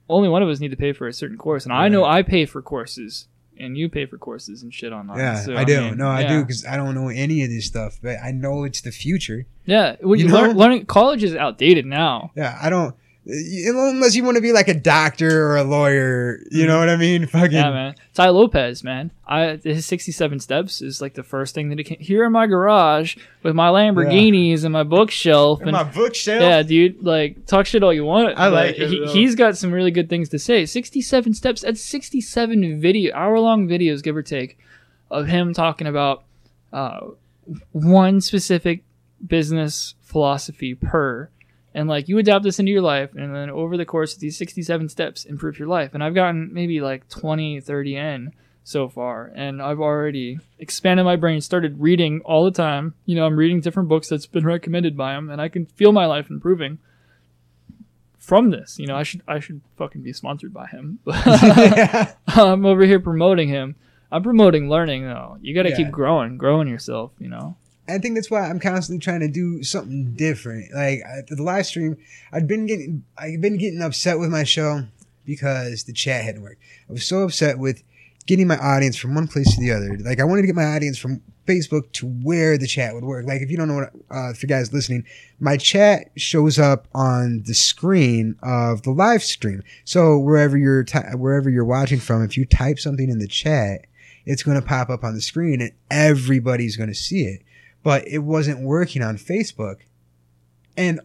only one of us need to pay for a certain course, and I know I pay for courses, and you pay for courses and shit online. Yeah, so, I do. mean, no, I yeah. do because I don't know any of this stuff, but I know it's the future. Yeah, well, You you know? learn, learning college is outdated now. Yeah, I don't. Unless you want to be like a doctor or a lawyer, you know what I mean? Fucking Yeah, man. Tai Lopez, man. I his 67 steps is like the first thing that he came here in my garage with my Lamborghinis and my bookshelf in and my bookshelf. yeah, dude. Like talk shit all you want. I like it, He, he's got some really good things to say. 67 steps. That's 67 video hour long videos, give or take, of him talking about uh, one specific business philosophy per and like you adapt this into your life and then over the course of these 67 steps improve your life. And i've gotten maybe like 20 30 in so far and i've already expanded my brain started reading all the time. You know i'm reading different books that's been recommended by him and i can feel my life improving from this. You know i should i should fucking be sponsored by him. [laughs] [laughs] I'm over here promoting him. I'm promoting learning though. You got to Yeah. keep growing growing yourself you know I think that's why I'm constantly trying to do something different. Like the live stream, I'd been getting, I've been getting upset with my show because the chat hadn't worked. I was so upset with getting my audience from one place to the other. Like I wanted to get my audience from Facebook to where the chat would work. Like if you don't know what, uh, for guys listening, my chat shows up on the screen of the live stream. So wherever you're, ty- wherever you're watching from, if you type something in the chat, it's going to pop up on the screen and everybody's going to see it but it wasn't working on Facebook. And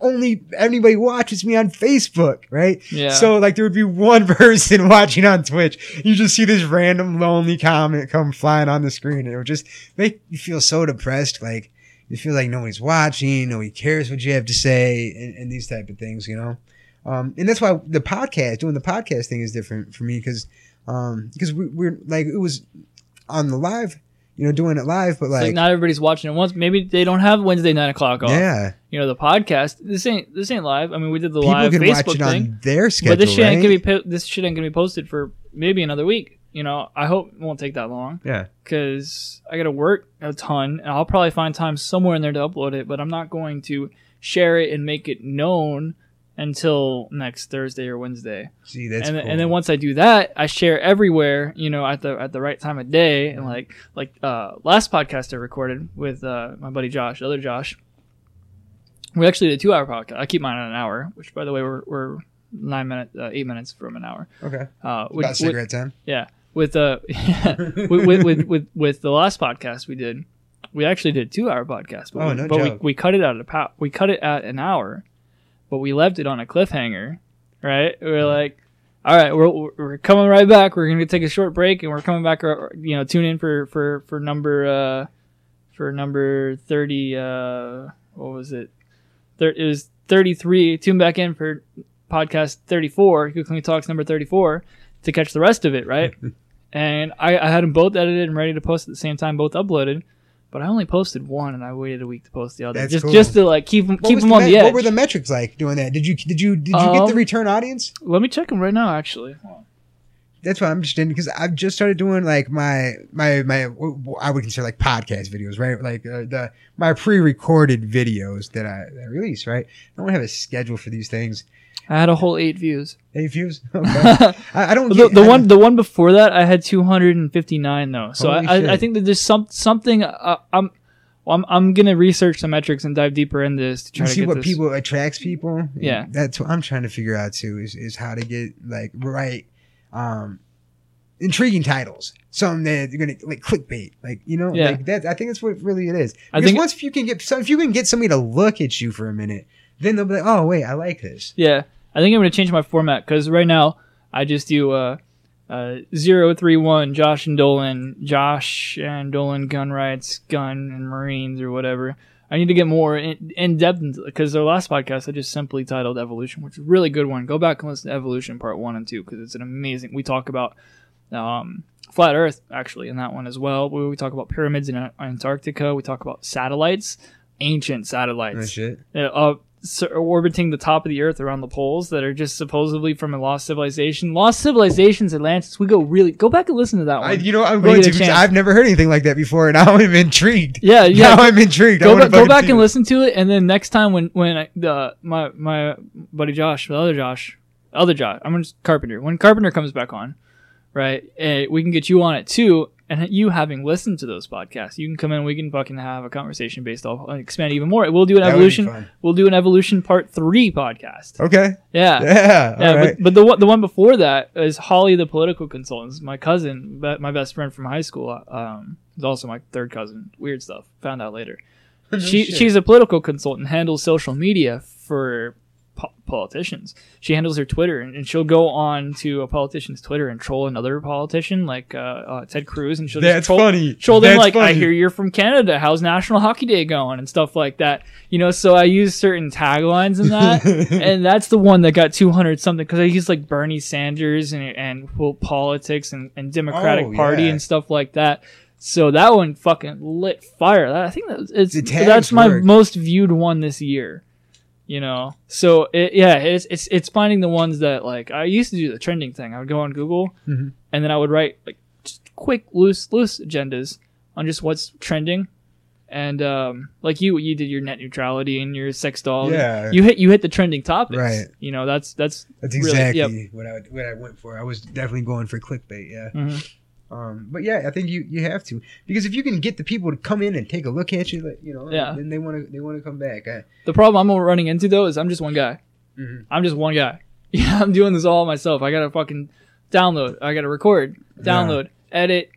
only anybody watches me on Facebook, right? yeah So like there would be one [laughs] person watching on Twitch. You just see this random lonely comment come flying on the screen. And it would just make you feel so depressed. Like you feel like nobody's watching, nobody cares what you have to say and, and these type of things, you know? Um, and that's why the podcast, doing the podcast thing is different for me because, um, because we, we're like, it was on the live, you know, doing it live, but like, like, not everybody's watching it once. Maybe they don't have Wednesday nine o'clock off. yeah, You know the podcast. This ain't this ain't live. I mean, we did the people live can Facebook watch it thing, on their schedule, but this shit ain't gonna be po- this shit ain't gonna be posted for maybe another week. You know, I hope it won't take that long yeah. because I gotta work a ton, and I'll probably find time somewhere in there to upload it. But I'm not going to share it and make it known until next Thursday or Wednesday. See, that's and, cool. and then once I do that, I share everywhere, you know, at the at the right time of day. And like like uh, last podcast I recorded with uh, my buddy Josh, the other Josh, we actually did a two hour podcast. I keep mine on an hour, which by the way we're, we're nine minutes, uh, eight minutes from an hour. okay, Uh, with, about with, cigarette time. yeah, with uh, [laughs] with, with, with with with the last podcast we did, we actually did a two hour podcast. But, Oh, we, no but we, we cut it out at a pow- we cut it at an hour, but we left it on a cliffhanger. Right? We are like, all right, we're we're coming right back. We're gonna take a short break, and we're coming back. uh, You know, tune in for for for number uh for number thirty. Uh, what was it? There it was thirty three. Tune back in for podcast thirty four. Good Clean Talks number thirty four to catch the rest of it. Right? [laughs] and I, I had them both edited and ready to post at the same time, both uploaded. But I only posted one, and I waited a week to post the other, That's just cool. just to like keep them What keep them the on me- the edge. What were the metrics like doing that? Did you did you did you get the Um, return audience? Let me check them right now, actually. That's what I'm just in because I've just started doing like my my my I would consider like podcast videos, right? Like uh, the my pre-recorded videos that I, that I release, right? I don't have a schedule for these things. I had a whole eight views. Eight views. [laughs] Okay. I, I don't. the, get- the I one the one before that I had 259 though. So I, I, I think that there's some something uh, I'm well, I'm I'm gonna research some metrics and dive deeper into this to try to see what this. people attracts people. Yeah. that's what I'm trying to figure out too. Is is how to get like right, um, intriguing titles. Something that you're gonna like clickbait, like you know, Yeah. like that. I think that's what really it is. I think- once you can get so if you can get somebody to look at you for a minute, then they'll be like, oh wait, I like this. Yeah, I think I'm gonna change my format because right now I just do uh, uh, zero three one Josh and Dolan, Josh and Dolan gun rights, gun and Marines or whatever. I need to get more in, in depth because their last podcast I just simply titled Evolution, which is a really good one. Go back and listen to Evolution Part One and Two because it's an amazing. We talk about um, flat Earth actually in that one as well. We, we talk about pyramids in Antarctica. We talk about satellites, ancient satellites That shit. uh, orbiting the top of the earth around the poles that are just supposedly from a lost civilization. Lost civilizations, Atlantis. We go really go back and listen to that one. I, you know, I'm going to get a because chance. I've never heard anything like that before, and [laughs] now I'm intrigued. yeah, yeah. Now I'm intrigued. Go, ba- go back and it. listen to it, and then next time when when I, the my my buddy Josh, the other Josh, other Josh, I'm just Carpenter. When Carpenter comes back on, right, eh, we can get you on it too, and you having listened to those podcasts, you can come in. We can fucking have a conversation based off and expand even more. We'll do an That evolution. We'll do an evolution part three podcast. Okay. Yeah. Yeah. Yeah, right. but, but the one the one before that is Holly, the political consultant. My cousin, my best friend from high school, um, is also my third cousin. Weird stuff. Found out later. [laughs] she she's a political consultant, handles social media for po- politicians. She handles her Twitter, and, and she'll go on to a politician's Twitter and troll another politician, like uh, uh, Ted Cruz, and she'll just That's troll, funny. troll them That's like, "I hear you're from Canada. How's National Hockey Day going?" and stuff like that. You know, so I use certain taglines in that [laughs] and that's the one that got 200 something because I used like Bernie Sanders and and well, politics and, and Democratic Oh, Party yeah. and stuff like that. So that one fucking lit fire. I think that it's that's my work. most viewed one this year. You know, so it, yeah, it's it's it's finding the ones that like I used to do the trending thing. I would go on Google Mm-hmm. Mhm. and then I would write like just quick loose loose agendas on just what's trending. And um, like you, you did your net neutrality and your sex doll. Yeah. you hit you hit the trending topics. Right. You know that's that's That's really- exactly yep. what I what I went for. I was definitely going for clickbait. Yeah. Mhm. Um, but yeah, I think you, you have to because if you can get the people to come in and take a look at you, like, you know, Yeah. then they want to they want to come back. I, the problem I'm running into though is I'm just one guy. Mhm. I'm just one guy. [laughs] Yeah, I'm doing this all myself. I gotta fucking download. I gotta record, download, edit,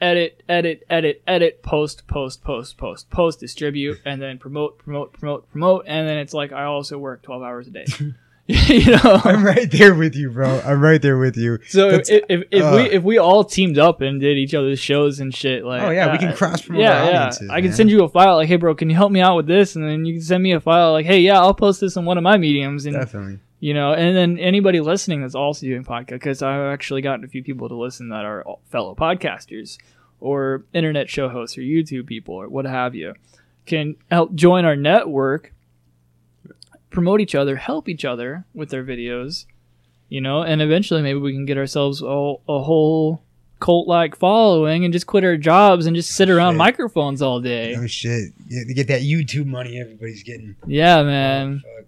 edit, edit, edit, edit, post, post, post, post, post, distribute, and then promote, promote, promote, promote, and then it's like I also work 12 hours a day. [laughs] [laughs] you know. I'm right there with you, bro. I'm right there with you. So if, That's- if, if uh, we if we all teamed up and did each other's shows and shit like Oh, yeah, we uh, can cross-promote yeah, our yeah. audiences, I can send you a file like hey bro can you help me out with this and then you can send me a file like hey yeah I'll post this on one of my mediums and definitely. you know and then anybody listening that's also doing podcast because I've actually gotten a few people to listen that are fellow podcasters or internet show hosts or YouTube people or what have you can help join our network promote each other help each other with their videos you know and eventually maybe we can get ourselves a, a whole cult like following and just quit our jobs and just sit around Shit. microphones all day Oh shit! Yeah, to get that YouTube money, everybody's getting. yeah man Oh.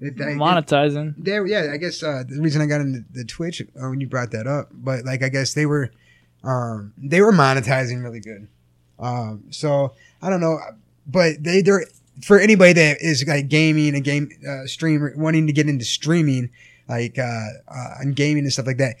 It- it- monetizing there yeah i guess uh the reason i got into the twitch uh, when you brought that up but like i guess they were um they were monetizing really good um so i don't know but they they're for anybody that is like gaming and game uh, streamer wanting to get into streaming like uh, uh and gaming and stuff like that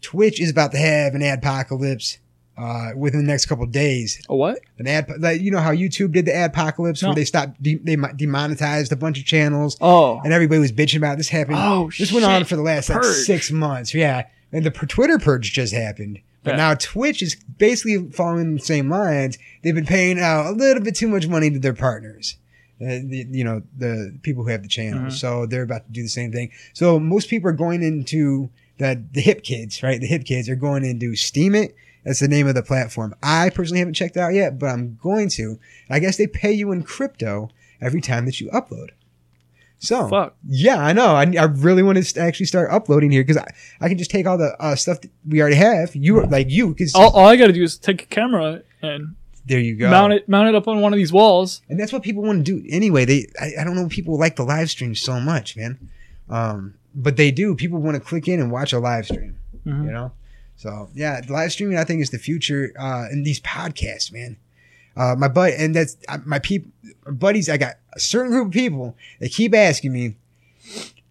twitch is about to have an adpocalypse uh within the next couple of days a what an ad like you know how youtube did the adpocalypse No. where they stopped de- they demonetized a bunch of channels oh and everybody was bitching about it. this happened. Oh, this went on for the last like six months. Yeah, and the Twitter purge just happened. But Yeah. now Twitch is basically following the same lines. They've been paying out a little bit too much money to their partners. Uh, the, you know the people who have the channel, Mhm. so they're about to do the same thing. So most people are going into the the hip kids, right? The hip kids are going into Steemit. That's the name of the platform. I personally haven't checked out yet, but I'm going to. I guess they pay you in crypto every time that you upload. So fuck yeah, I know. I, I really want to actually start uploading here because I, I can just take all the uh, stuff that we already have. You like you because all, all I gotta do is take a camera and there you go. mount it mount it up on one of these walls and that's what people want to do anyway. They I, I don't know people like the live stream so much, man. Um, but they do. People want to click in and watch a live stream. Mhm. You know. So yeah, live streaming I think is the future. Uh, and these podcasts, man. Uh, my bud and that's uh, my people buddies. I got a certain group of people that keep asking me,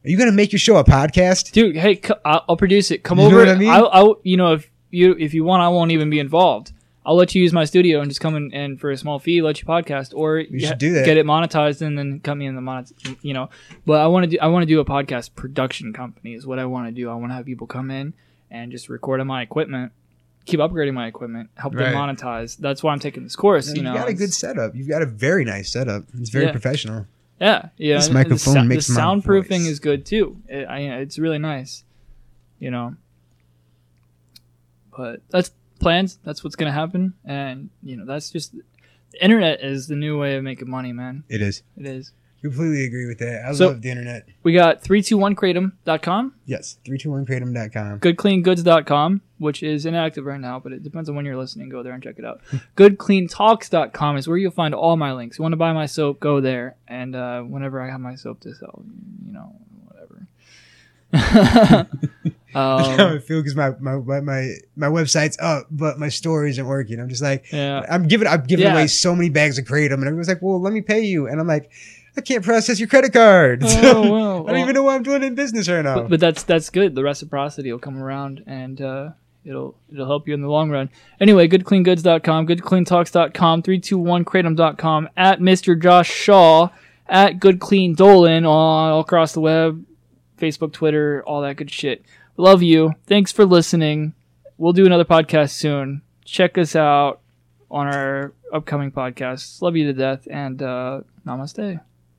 "Are you gonna make your show a podcast?" dude hey co- I'll, I'll produce it come You know over what I mean? I'll, I'll you know if you if you want I won't even be involved I'll let you use my studio and just come in and for a small fee let you podcast or We should do that. get it monetized and then cut me in the monet you know but I want to do I want to do a podcast production company is what I want to do I want to have people come in and just record on my equipment keep upgrading my equipment help them monetize that's why I'm taking this course You you know have got a good setup. You've got a very nice setup. It's very Yeah. professional. Yeah, yeah. This and the microphone makes the soundproofing is good too. It, I, it's really nice, you know. But that's plans. That's what's gonna happen, and you know that's just the internet is the new way of making money, man. It is. It is. Completely agree with that. I So- love the internet. We got 321kratom.com, Yes. 321kratom.com. goodcleangoods.com, which is inactive right now, but it depends on when you're listening. Go there and check it out. goodcleantalks.com is where you'll find all my links. You want to buy my soap, go there. And uh, whenever I have my soap to sell, you know, whatever. [laughs] [laughs] That's how um, I feel because my, my my my my website's up, but my store isn't working. I'm just like, yeah. I'm giving I'm giving Yeah. away so many bags of kratom, and everyone's like, "Well, let me pay you," and I'm like, "I can't process your credit card. Oh, [laughs] well, I don't even know what I'm doing in business right now." But, but that's that's good. The reciprocity will come around and uh, it'll it'll help you in the long run. Anyway, goodcleangoods.com, goodcleantalks.com, 321kratom.com, at Mr. Josh Shaw, at Good Clean Dolan on all across the web, Facebook, Twitter, all that good shit. Love you. Thanks for listening. We'll do another podcast soon. Check us out on our upcoming podcasts. Love you to death and uh, namaste.